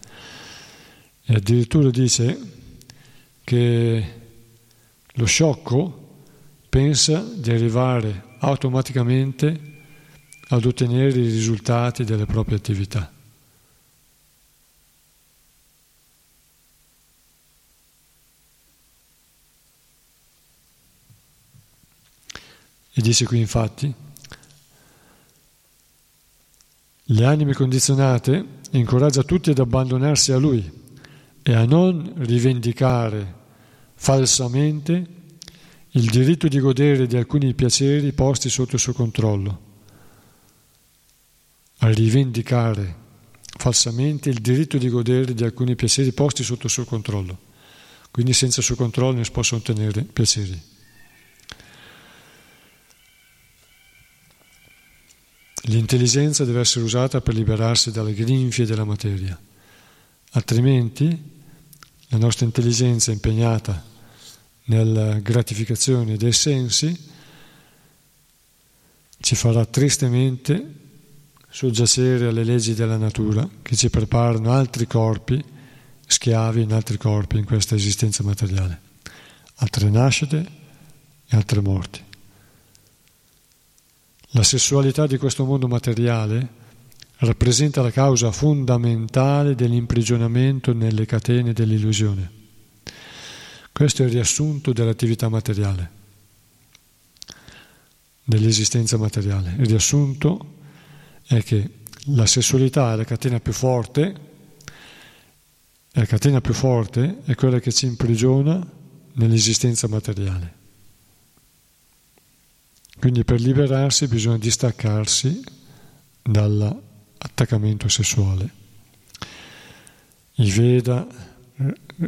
Speaker 1: E addirittura dice che lo sciocco pensa di arrivare automaticamente ad ottenere i risultati delle proprie attività. E dice qui infatti, le anime condizionate incoraggia tutti ad abbandonarsi a lui e a non rivendicare falsamente il diritto di godere di alcuni piaceri posti sotto il suo controllo, a rivendicare falsamente il diritto di godere di alcuni piaceri posti sotto il suo controllo. Quindi senza il suo controllo non si possono ottenere piaceri. L'intelligenza deve essere usata per liberarsi dalle grinfie della materia, altrimenti la nostra intelligenza impegnata nella gratificazione dei sensi ci farà tristemente soggiacere alle leggi della natura che ci preparano altri corpi, schiavi in altri corpi in questa esistenza materiale, altre nascite e altre morti. La sessualità di questo mondo materiale rappresenta la causa fondamentale dell'imprigionamento nelle catene dell'illusione. Questo è il riassunto dell'attività materiale, dell'esistenza materiale. Il riassunto è che la sessualità è la catena più forte, la catena più forte è quella che ci imprigiona nell'esistenza materiale. Quindi per liberarsi bisogna distaccarsi dalla attaccamento sessuale. I Veda,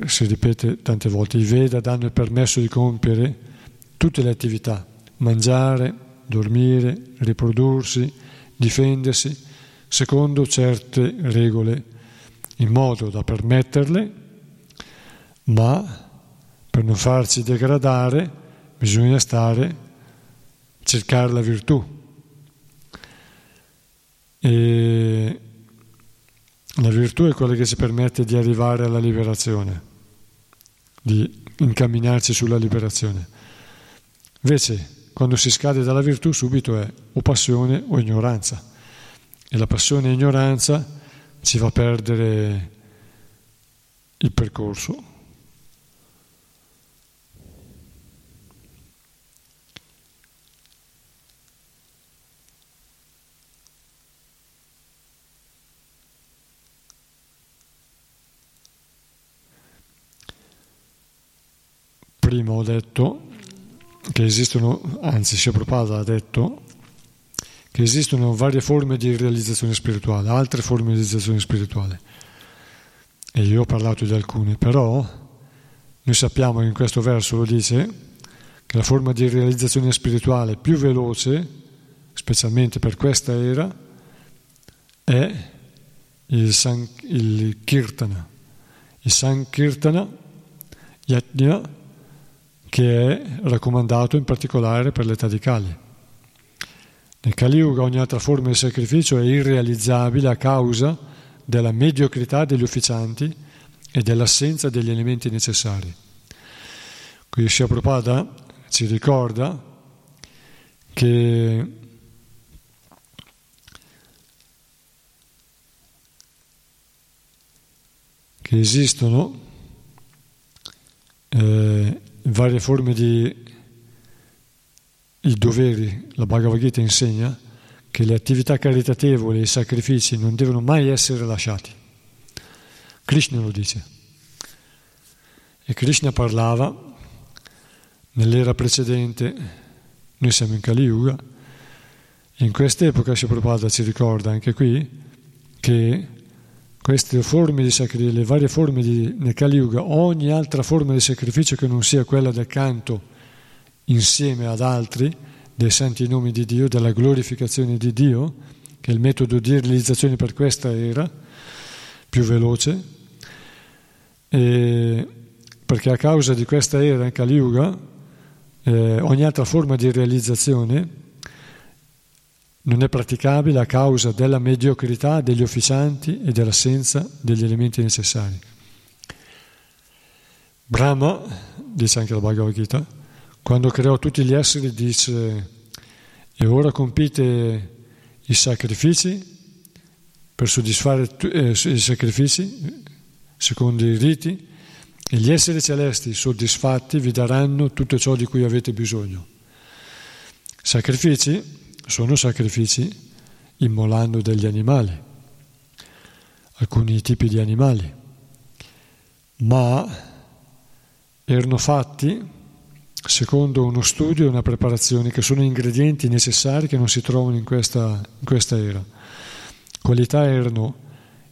Speaker 1: si ripete tante volte, i Veda danno il permesso di compiere tutte le attività, mangiare, dormire, riprodursi, difendersi, secondo certe regole, in modo da permetterle, ma per non farci degradare bisogna stare, cercare la virtù, e la virtù è quella che ci permette di arrivare alla liberazione, di incamminarci sulla liberazione. Invece, quando si scade dalla virtù, subito è o passione o ignoranza. E la passione e ignoranza si va a perdere il percorso. Prima ho detto che esistono, anzi Prabhupada ha detto che esistono varie forme di realizzazione spirituale, altre forme di realizzazione spirituale. E io ho parlato di alcune, però noi sappiamo che in questo verso lo dice che la forma di realizzazione spirituale più veloce, specialmente per questa era, è il, san, il Kirtana. Il Sankirtana Yajna che è raccomandato in particolare per l'età di Kali. Nel Kali Yuga ogni altra forma di sacrificio è irrealizzabile a causa della mediocrità degli ufficianti e dell'assenza degli elementi necessari. Qui Shia Prabhupada ci ricorda che che esistono eh, varie forme di i doveri, la Bhagavad Gita insegna che le attività caritatevoli e i sacrifici non devono mai essere lasciati. Krishna lo dice. E Krishna parlava nell'era precedente, noi siamo in Kali Yuga, in quest'epoca Prabhupada ci ricorda anche qui che queste forme sacrificio, le varie forme di, Kali Yuga, ogni altra forma di sacrificio che non sia quella del canto insieme ad altri, dei santi nomi di Dio, della glorificazione di Dio, che è il metodo di realizzazione per questa era, più veloce, e perché a causa di questa era in Kali Yuga, eh, ogni altra forma di realizzazione non è praticabile a causa della mediocrità degli officianti e dell'assenza degli elementi necessari. Brahma, dice anche la Bhagavad Gita, quando creò tutti gli esseri dice e ora compite i sacrifici per soddisfare eh, i sacrifici secondo i riti e gli esseri celesti soddisfatti vi daranno tutto ciò di cui avete bisogno. Sacrifici sono sacrifici immolando degli animali, alcuni tipi di animali, ma erano fatti secondo uno studio e una preparazione che sono ingredienti necessari che non si trovano in questa, in questa era. Qualità erano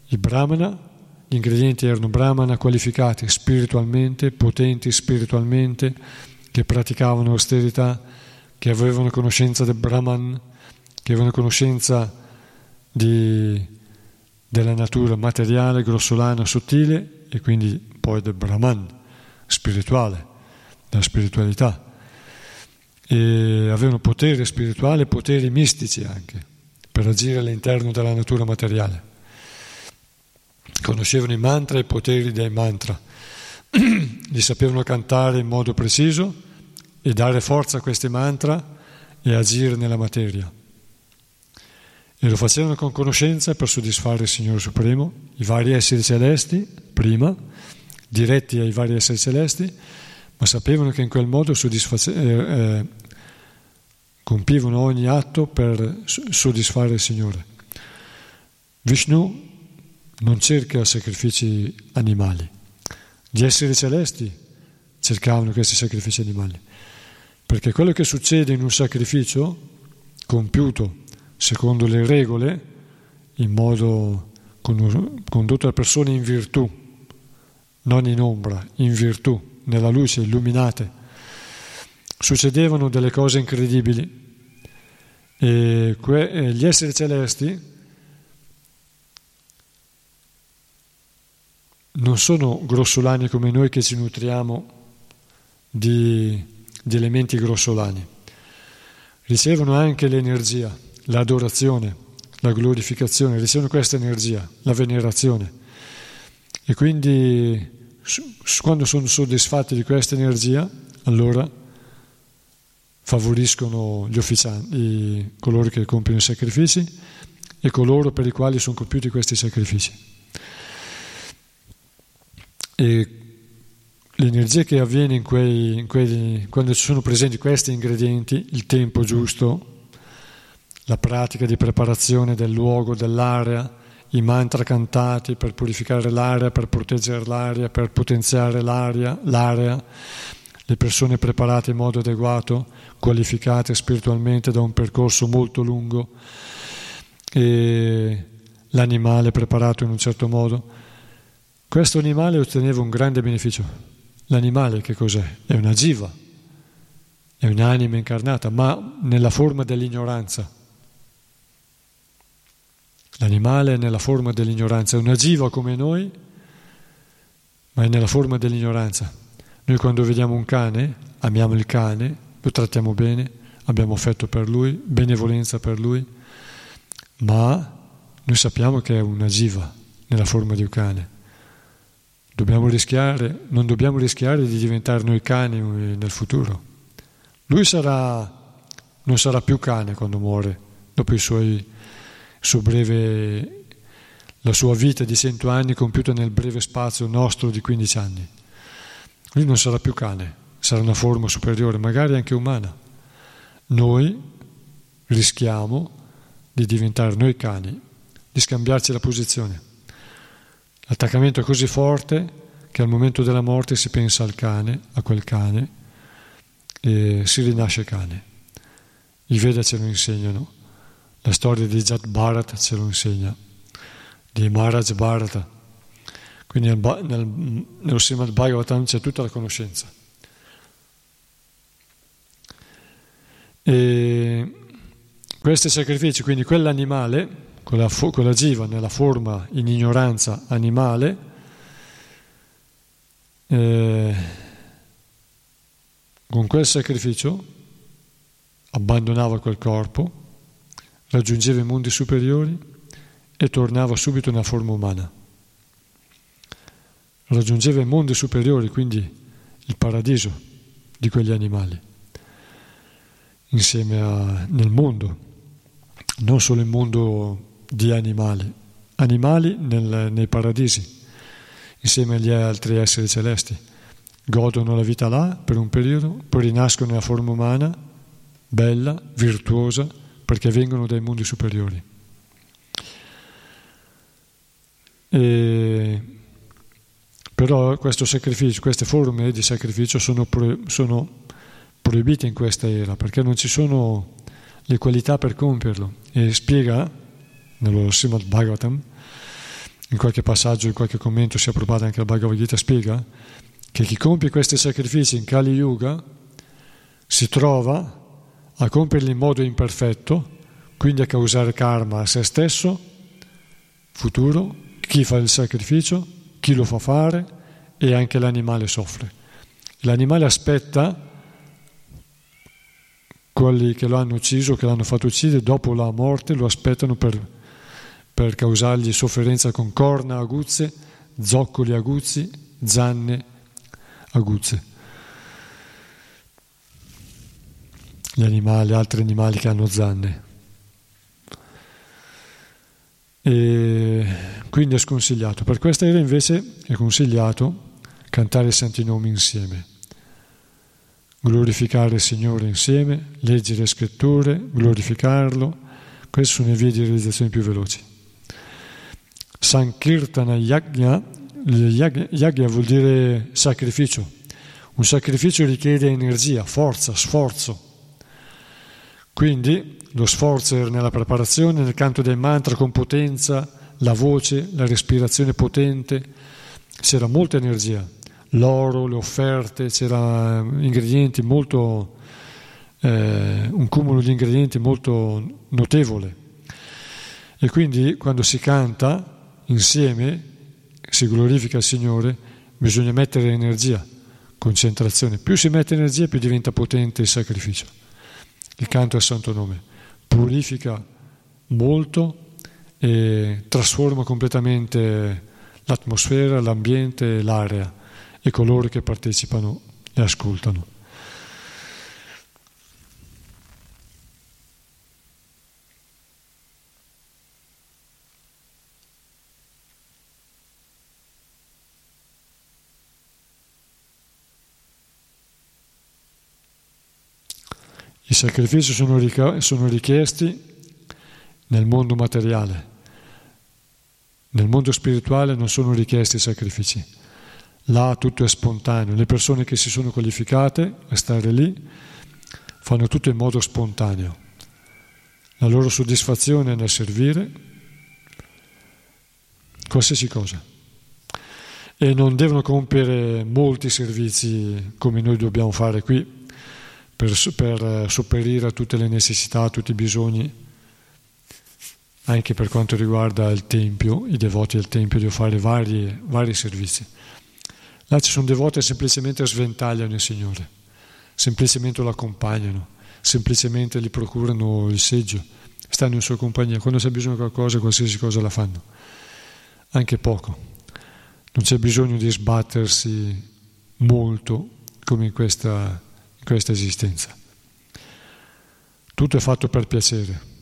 Speaker 1: i brahmana, gli ingredienti erano brahmana qualificati spiritualmente, potenti spiritualmente, che praticavano austerità, che avevano conoscenza del Brahman, che avevano conoscenza di, della natura materiale, grossolana, sottile e quindi poi del Brahman, spirituale, della spiritualità. E avevano potere spirituale, poteri mistici anche, per agire all'interno della natura materiale. Conoscevano i mantra e i poteri dei mantra, li sapevano cantare in modo preciso e dare forza a questi mantra e agire nella materia. E lo facevano con conoscenza per soddisfare il Signore Supremo, i vari esseri celesti, prima, diretti ai vari esseri celesti, ma sapevano che in quel modo soddisface- eh, eh, compivano ogni atto per soddisfare il Signore. Vishnu non cerca sacrifici animali, gli esseri celesti cercavano questi sacrifici animali. Perché quello che succede in un sacrificio compiuto secondo le regole, in modo condotto da persone in virtù, non in ombra, in virtù, nella luce, illuminate, succedevano delle cose incredibili. E gli esseri celesti non sono grossolani come noi che ci nutriamo di di elementi grossolani. Ricevono anche l'energia, l'adorazione, la glorificazione, ricevono questa energia, la venerazione. E quindi quando sono soddisfatti di questa energia, allora favoriscono gli ufficianti, coloro che compiono i sacrifici e coloro per i quali sono compiuti questi sacrifici. E l'energia che avviene in quei, in quei, quando ci sono presenti questi ingredienti, il tempo giusto, la pratica di preparazione del luogo, dell'area, i mantra cantati per purificare l'aria, per proteggere l'aria, per potenziare l'aria, l'area, le persone preparate in modo adeguato, qualificate spiritualmente da un percorso molto lungo, e l'animale preparato in un certo modo. Questo animale otteneva un grande beneficio L'animale che cos'è? È una jiva, è un'anima incarnata, ma nella forma dell'ignoranza. L'animale è nella forma dell'ignoranza, è una jiva come noi, ma è nella forma dell'ignoranza. Noi quando vediamo un cane, amiamo il cane, lo trattiamo bene, abbiamo affetto per lui, benevolenza per lui, ma noi sappiamo che è una jiva nella forma di un cane. Dobbiamo rischiare, non dobbiamo rischiare di diventare noi cani nel futuro. Lui sarà, non sarà più cane quando muore, dopo suoi, breve, la sua vita di 100 anni compiuta nel breve spazio nostro di 15 anni. Lui non sarà più cane, sarà una forma superiore, magari anche umana. Noi rischiamo di diventare noi cani, di scambiarci la posizione. L'attaccamento è così forte che al momento della morte si pensa al cane, a quel cane, e si rinasce cane. I Veda ce lo insegnano, la storia di Jat Bharat ce lo insegna, di Maharaj Bharata. Quindi nel, nel, nello Srimad Bhagavatam c'è tutta la conoscenza. E questi sacrifici, quindi quell'animale con la, con la jiva nella forma in ignoranza animale, eh, con quel sacrificio abbandonava quel corpo, raggiungeva i mondi superiori e tornava subito nella forma umana. Raggiungeva i mondi superiori, quindi il paradiso di quegli animali, insieme a, nel mondo, non solo il mondo di animali, animali nel, nei paradisi, insieme agli altri esseri celesti. Godono la vita là per un periodo, poi rinascono nella forma umana, bella, virtuosa, perché vengono dai mondi superiori. E, però queste forme di sacrificio sono, pro, sono proibite in questa era perché non ci sono le qualità per compierlo. E spiega nello Srimad Bhagavatam, in qualche passaggio, in qualche commento si è approvato anche la Bhagavad Gita, spiega che chi compie questi sacrifici in Kali Yuga si trova a compierli in modo imperfetto, quindi a causare karma a se stesso, futuro, chi fa il sacrificio, chi lo fa fare e anche l'animale soffre. L'animale aspetta quelli che lo hanno ucciso, che l'hanno fatto uccidere, dopo la morte lo aspettano per per causargli sofferenza con corna aguzze, zoccoli aguzzi, zanne aguzze. Gli animali, altri animali che hanno zanne. E quindi è sconsigliato. Per questa era invece è consigliato cantare i santi nomi insieme, glorificare il Signore insieme, leggere le scritture, glorificarlo. Queste sono le vie di realizzazione più veloci. Sankirtana Yagna, Yagna vuol dire sacrificio. Un sacrificio richiede energia, forza, sforzo. Quindi lo sforzo era nella preparazione, nel canto del mantra con potenza, la voce, la respirazione potente, c'era molta energia, l'oro, le offerte, c'era ingredienti molto, eh, un cumulo di ingredienti molto notevole. E quindi quando si canta insieme si glorifica il Signore, bisogna mettere energia, concentrazione. Più si mette energia, più diventa potente il sacrificio. Il canto al santo nome purifica molto e trasforma completamente l'atmosfera, l'ambiente, l'area e coloro che partecipano e ascoltano. I sacrifici sono, richiesti nel mondo materiale, nel mondo spirituale non sono richiesti sacrifici. Là tutto è spontaneo, le persone che si sono qualificate a stare lì fanno tutto in modo spontaneo. La loro soddisfazione è nel servire qualsiasi cosa. E non devono compiere molti servizi come noi dobbiamo fare qui per, per sopperire a tutte le necessità, a tutti i bisogni, anche per quanto riguarda il Tempio, i devoti del Tempio devono fare vari, vari servizi. Là ci sono devoti che semplicemente sventagliano il Signore, semplicemente lo accompagnano, semplicemente gli procurano il seggio, stanno in sua compagnia. Quando c'è bisogno di qualcosa, qualsiasi cosa la fanno, anche poco. Non c'è bisogno di sbattersi molto come in questa, questa esistenza. Tutto è fatto per piacere.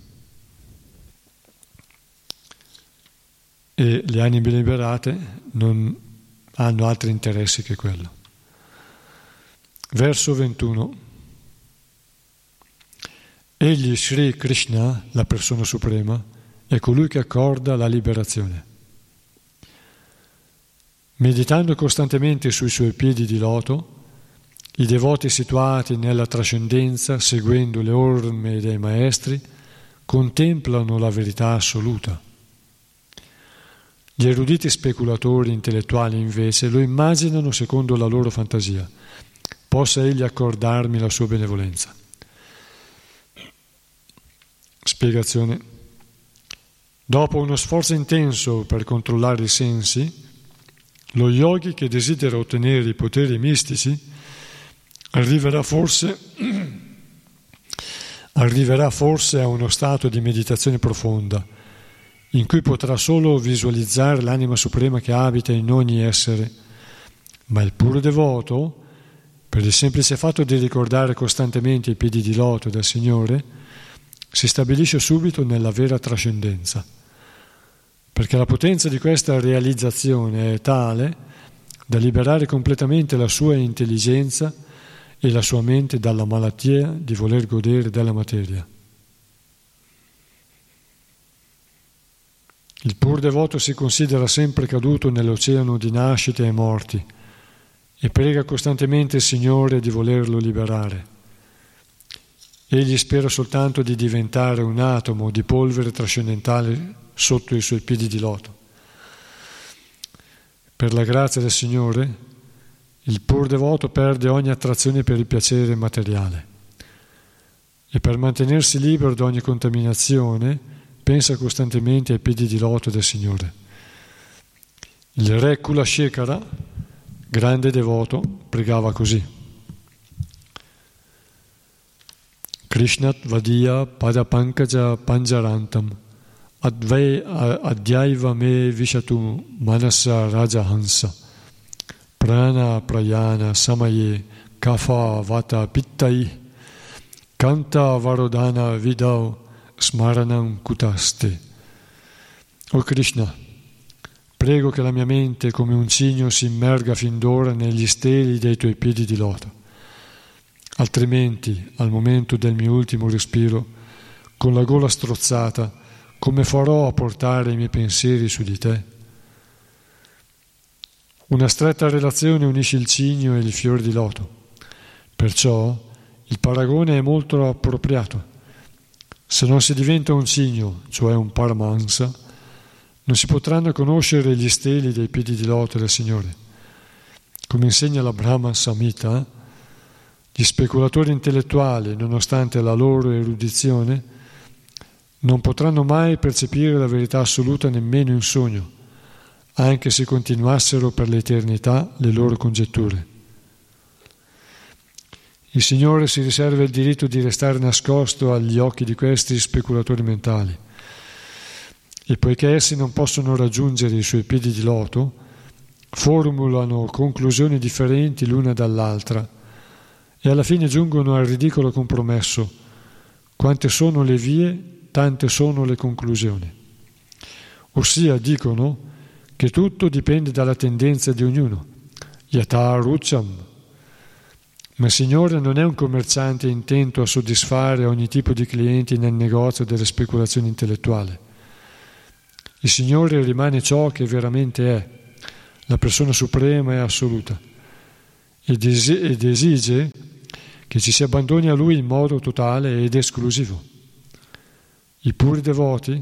Speaker 1: E le anime liberate non hanno altri interessi che quello. Verso 21. Egli, Sri Krishna, la persona suprema, è colui che accorda la liberazione. Meditando costantemente sui suoi piedi di loto, i devoti situati nella trascendenza, seguendo le orme dei maestri, contemplano la verità assoluta gli eruditi speculatori intellettuali invece lo immaginano secondo la loro fantasia. Possa egli accordarmi la sua benevolenza. Spiegazione. Dopo uno sforzo intenso per controllare i sensi, lo yogi che desidera ottenere i poteri mistici arriverà forse, arriverà forse a uno stato di meditazione profonda in cui potrà solo visualizzare l'anima suprema che abita in ogni essere, ma il puro devoto, per il semplice fatto di ricordare costantemente i piedi di loto del Signore, si stabilisce subito nella vera trascendenza, perché la potenza di questa realizzazione è tale da liberare completamente la sua intelligenza e la sua mente dalla malattia di voler godere della materia. Il pur devoto si considera sempre caduto nell'oceano di nascite e morti e prega costantemente il Signore di volerlo liberare. Egli spera soltanto di diventare un atomo di polvere trascendentale sotto i suoi piedi di loto. Per la grazia del Signore, il pur devoto perde ogni attrazione per il piacere materiale e per mantenersi libero da ogni contaminazione, pensa costantemente ai piedi di loto del Signore. Il re Kulashekara, grande devoto, pregava così. Krishnat Vadia Padapankaja Panjarantam Advai Adhyaiva Me Vishatu Manasa Rajahansa Prana Prayana Samaye Kafa Vata Pittai Kanta Varodana Vidau Smaranam Kutaste. O Krishna, prego che la mia mente come un cigno si immerga fin d'ora negli steli dei tuoi piedi di loto. Altrimenti, al momento del mio ultimo respiro, con la gola strozzata, come farò a portare i miei pensieri su di te? Una stretta relazione unisce il cigno e il fior di loto. Perciò il paragone è molto appropriato. Se non si diventa un cigno, cioè un paramahansa, non si potranno conoscere gli steli dei piedi di loto del Signore. Come insegna la Brahma Samhita, gli speculatori intellettuali, nonostante la loro erudizione, non potranno mai percepire la verità assoluta nemmeno in sogno, anche se continuassero per l'eternità le loro congetture. Il Signore si riserva il diritto di restare nascosto agli occhi di questi speculatori mentali. E poiché essi non possono raggiungere i suoi piedi di loto, formulano conclusioni differenti l'una dall'altra e alla fine giungono al ridicolo compromesso. Quante sono le vie, tante sono le conclusioni. Ossia dicono che tutto dipende dalla tendenza di ognuno. Yata rucham Ma il Signore non è un commerciante intento a soddisfare ogni tipo di clienti nel negozio delle speculazioni intellettuali. Il Signore rimane ciò che veramente è, la persona suprema e assoluta, ed esige che ci si abbandoni a Lui in modo totale ed esclusivo. I puri devoti,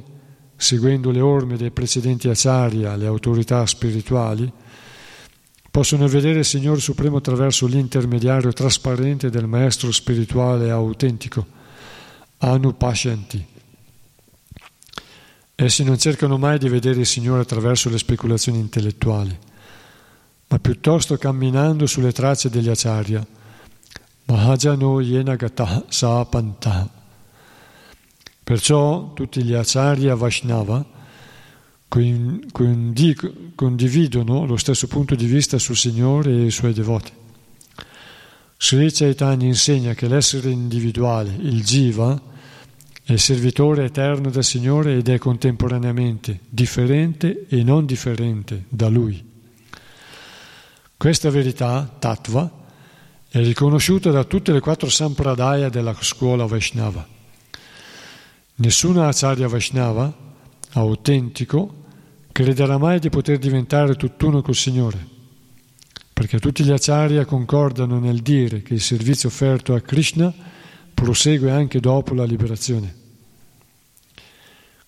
Speaker 1: seguendo le orme dei precedenti acharya, le autorità spirituali, possono vedere il Signore Supremo attraverso l'intermediario trasparente del Maestro spirituale autentico, Anupashanti. Essi non cercano mai di vedere il Signore attraverso le speculazioni intellettuali, ma piuttosto camminando sulle tracce degli acharya, Mahajano Yenagata Sapanta. Perciò tutti gli acharya Vaishnava condividono lo stesso punto di vista sul Signore e i suoi devoti. Sri Chaitanya insegna che l'essere individuale, il Jiva, è servitore eterno del Signore ed è contemporaneamente differente e non differente da Lui. Questa verità, Tattva, è riconosciuta da tutte le quattro sampradaya della scuola Vaishnava. Nessuna Acharya Vaishnava, autentico, crederà mai di poter diventare tutt'uno col Signore, perché tutti gli acharya concordano nel dire che il servizio offerto a Krishna prosegue anche dopo la liberazione.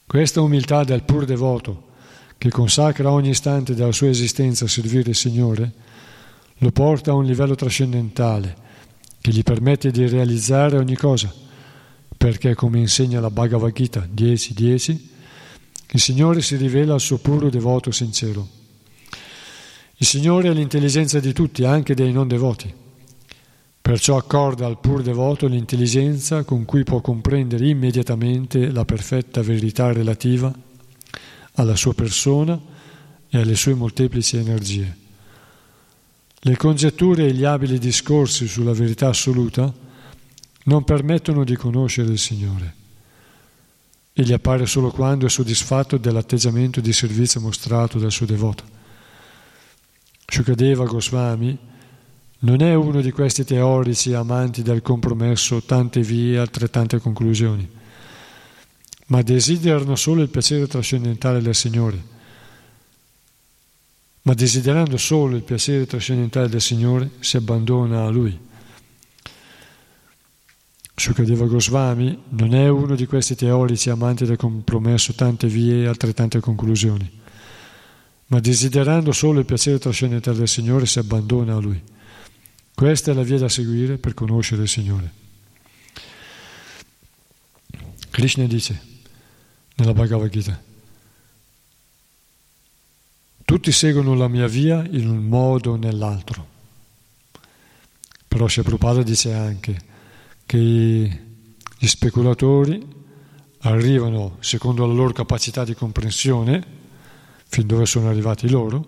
Speaker 1: Questa umiltà del pur devoto, che consacra ogni istante della sua esistenza a servire il Signore, lo porta a un livello trascendentale che gli permette di realizzare ogni cosa, perché come insegna la Bhagavad Gita 10.10, il Signore si rivela al suo puro devoto sincero. Il Signore ha l'intelligenza di tutti, anche dei non devoti. Perciò accorda al pur devoto l'intelligenza con cui può comprendere immediatamente la perfetta verità relativa alla sua persona e alle sue molteplici energie. Le congetture e gli abili discorsi sulla verità assoluta non permettono di conoscere il Signore. Egli appare solo quando è soddisfatto dell'atteggiamento di servizio mostrato dal suo devoto. Shukadeva Goswami non è uno di questi teorici amanti del compromesso, tante vie, altrettante conclusioni, ma desiderano solo il piacere trascendentale del Signore. Ma desiderando solo il piacere trascendentale del Signore, si abbandona a Lui. Shukadeva Goswami non è uno di questi teorici amanti del compromesso tante vie e altrettante conclusioni, ma desiderando solo il piacere trascendentale del Signore si abbandona a Lui. Questa è la via da seguire per conoscere il Signore. Krishna dice nella Bhagavad Gita, tutti seguono la mia via in un modo o nell'altro. Però Prabhupada dice anche, che gli speculatori arrivano secondo la loro capacità di comprensione, fin dove sono arrivati loro,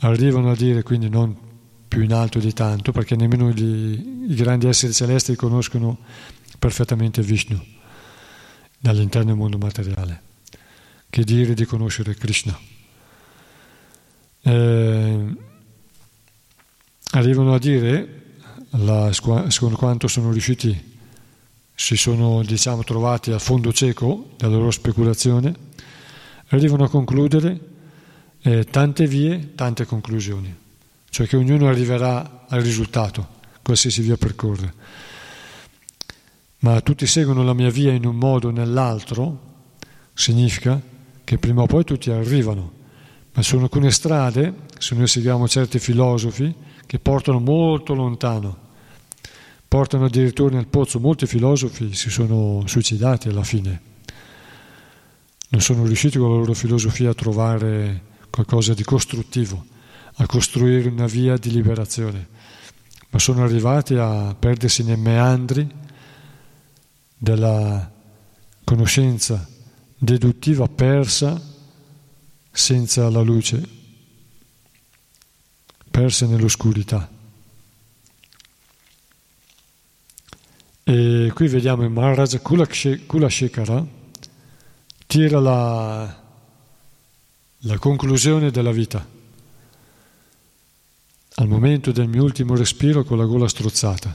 Speaker 1: arrivano a dire quindi non più in alto di tanto, perché nemmeno gli, i grandi esseri celesti conoscono perfettamente Vishnu dall'interno del mondo materiale, che dire di conoscere Krishna. Eh, arrivano a dire la, secondo quanto sono riusciti, si sono diciamo, trovati al fondo cieco della loro speculazione, arrivano a concludere eh, tante vie, tante conclusioni, cioè che ognuno arriverà al risultato, qualsiasi via percorre. Ma tutti seguono la mia via in un modo o nell'altro, significa che prima o poi tutti arrivano, ma sono alcune strade, se noi seguiamo certi filosofi, che portano molto lontano, portano addirittura nel pozzo, molti filosofi si sono suicidati alla fine, non sono riusciti con la loro filosofia a trovare qualcosa di costruttivo, a costruire una via di liberazione, ma sono arrivati a perdersi nei meandri della conoscenza deduttiva persa senza la luce perse nell'oscurità. E qui vediamo il Maharaj Kulashekara tira la, la conclusione della vita. al momento del mio ultimo respiro con la gola strozzata,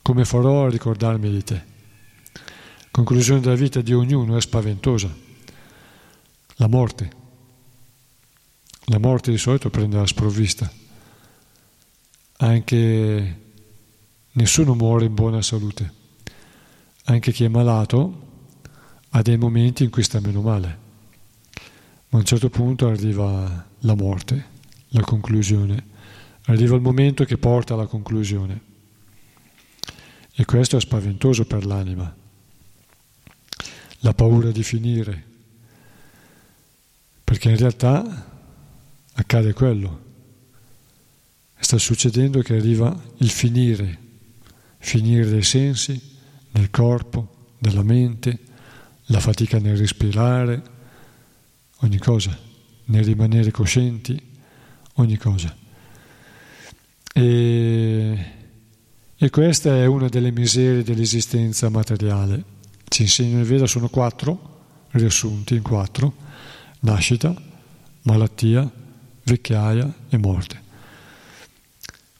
Speaker 1: come farò a ricordarmi di te? Conclusione della vita di ognuno è spaventosa. La morte. La morte di solito prende la sprovvista. Anche nessuno muore in buona salute. Anche chi è malato ha dei momenti in cui sta meno male. Ma a un certo punto arriva la morte, la conclusione. Arriva il momento che porta alla conclusione. E questo è spaventoso per l'anima. La paura di finire. Perché in realtà accade quello. Sta succedendo che arriva il finire, finire dei sensi, nel corpo, nella mente, la fatica nel respirare, ogni cosa, nel rimanere coscienti, ogni cosa. E, e questa è una delle miserie dell'esistenza materiale. Ci insegnano il Veda, sono quattro, riassunti in quattro, nascita, malattia, vecchiaia e morte.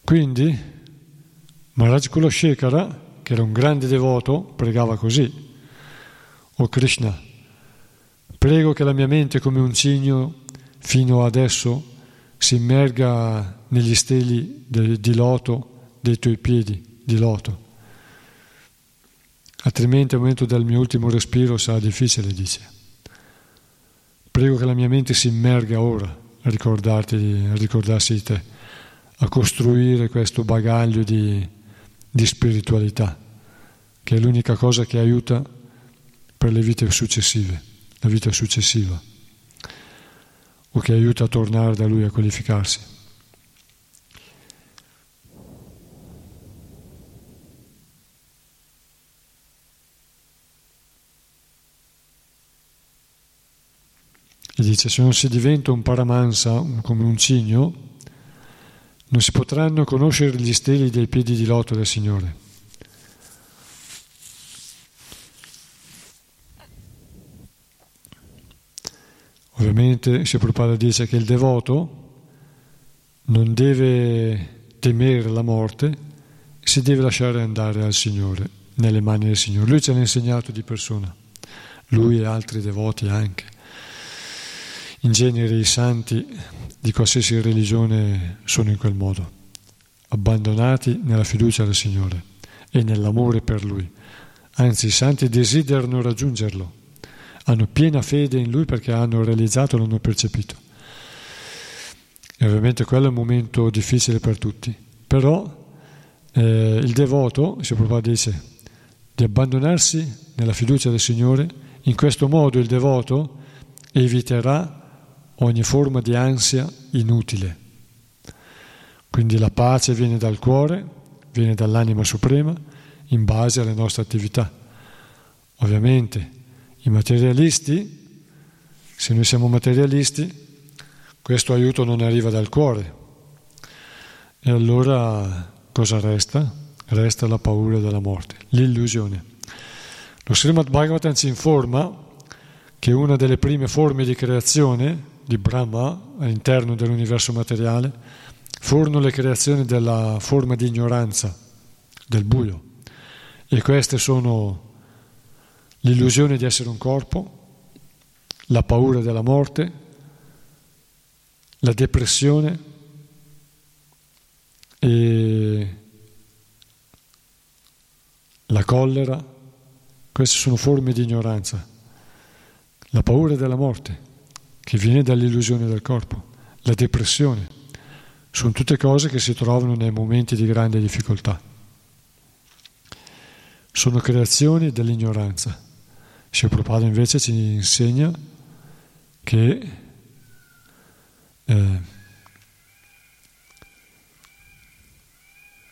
Speaker 1: Quindi Maharaj Kulashekara, che era un grande devoto, pregava così, o Krishna, prego che la mia mente come un cigno fino adesso si immerga negli steli de, di loto dei tuoi piedi di loto. Altrimenti al momento del mio ultimo respiro sarà difficile, dice. Prego che la mia mente si immerga ora a, a ricordarsi di te, a costruire questo bagaglio di, di spiritualità, che è l'unica cosa che aiuta per le vite successive, la vita successiva, o che aiuta a tornare da lui a qualificarsi. E dice, se non si diventa un paramansa come un cigno, non si potranno conoscere gli steli dei piedi di loto del Signore. Ovviamente si Prabhupada dice che il devoto non deve temere la morte, si deve lasciare andare al Signore, nelle mani del Signore. Lui ce l'ha insegnato di persona, lui e altri devoti anche. In genere i santi di qualsiasi religione sono in quel modo, abbandonati nella fiducia del Signore e nell'amore per Lui. Anzi, i santi desiderano raggiungerlo hanno piena fede in lui perché hanno realizzato, l'hanno percepito. E ovviamente quello è un momento difficile per tutti, però eh, il devoto, si proprio dice, di abbandonarsi nella fiducia del Signore, in questo modo il devoto eviterà ogni forma di ansia inutile. Quindi la pace viene dal cuore, viene dall'anima suprema, in base alle nostre attività. Ovviamente i materialisti, se noi siamo materialisti, questo aiuto non arriva dal cuore. E allora cosa resta? Resta la paura della morte, l'illusione. Lo Srimad Bhagavatam ci informa che una delle prime forme di creazione di Brahma all'interno dell'universo materiale furono le creazioni della forma di ignoranza, del buio. E queste sono l'illusione di essere un corpo, la paura della morte, la depressione e la collera, queste sono forme di ignoranza. La paura della morte, che viene dall'illusione del corpo, la depressione, sono tutte cose che si trovano nei momenti di grande difficoltà. Sono creazioni dell'ignoranza. Sri Prabhupada invece ci insegna che eh,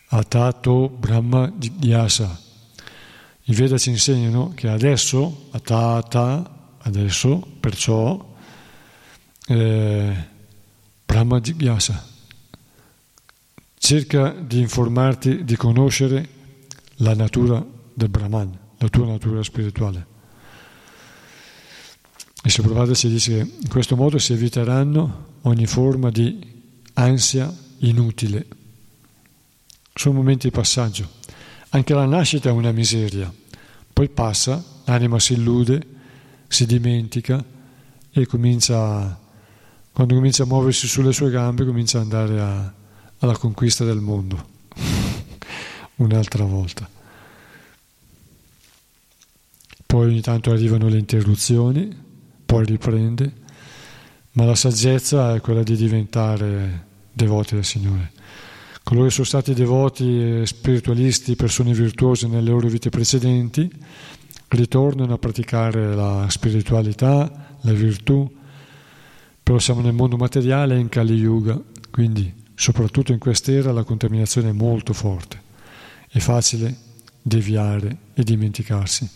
Speaker 1: Atato Brahma Jigyasa. I Veda ci insegnano che adesso, Atata, adesso, perciò, eh, Brahma Jigyasa. Cerca di informarti, di conoscere la natura del Brahman, la tua natura spirituale. E Prabhupada ci dice che in questo modo si eviteranno ogni forma di ansia inutile. Sono momenti di passaggio. Anche la nascita è una miseria. Poi passa, l'anima si illude, si dimentica e comincia, quando comincia a muoversi sulle sue gambe, comincia ad andare a, alla conquista del mondo. Un'altra volta. Poi ogni tanto arrivano le interruzioni, poi riprende, ma la saggezza è quella di diventare devoti del Signore. Coloro che sono stati devoti, spiritualisti, persone virtuose nelle loro vite precedenti, ritornano a praticare la spiritualità, la virtù, però siamo nel mondo materiale in Kali Yuga, quindi soprattutto in quest'era la contaminazione è molto forte, è facile deviare e dimenticarsi.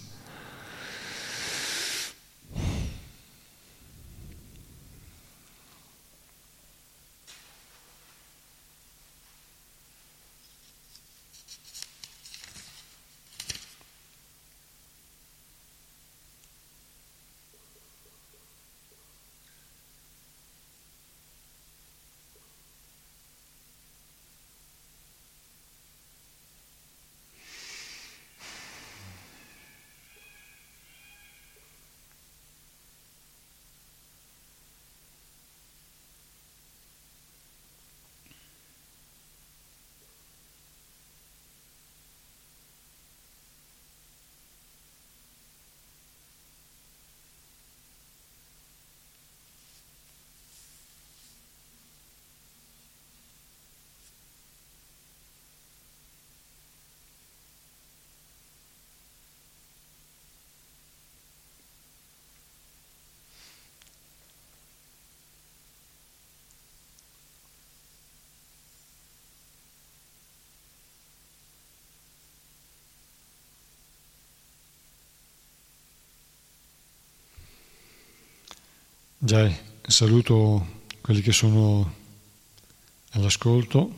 Speaker 1: Già, saluto quelli che sono all'ascolto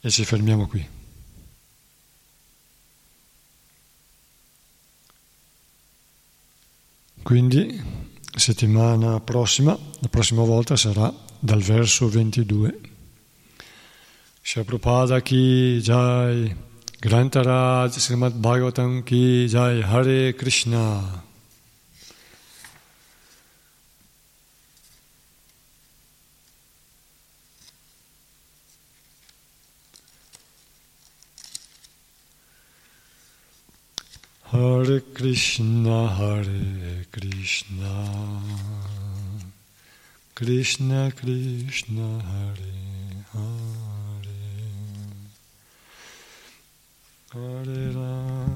Speaker 1: e ci fermiamo qui. Quindi, settimana prossima, la prossima volta sarà dal verso 22. Prabhupada ki jai. ग्रंथराज श्रीमद् भागवतम की जय। हरे कृष्णा। हरे कृष्णा हरे कृष्णा। कृष्णा कृष्णा हरे Hare on.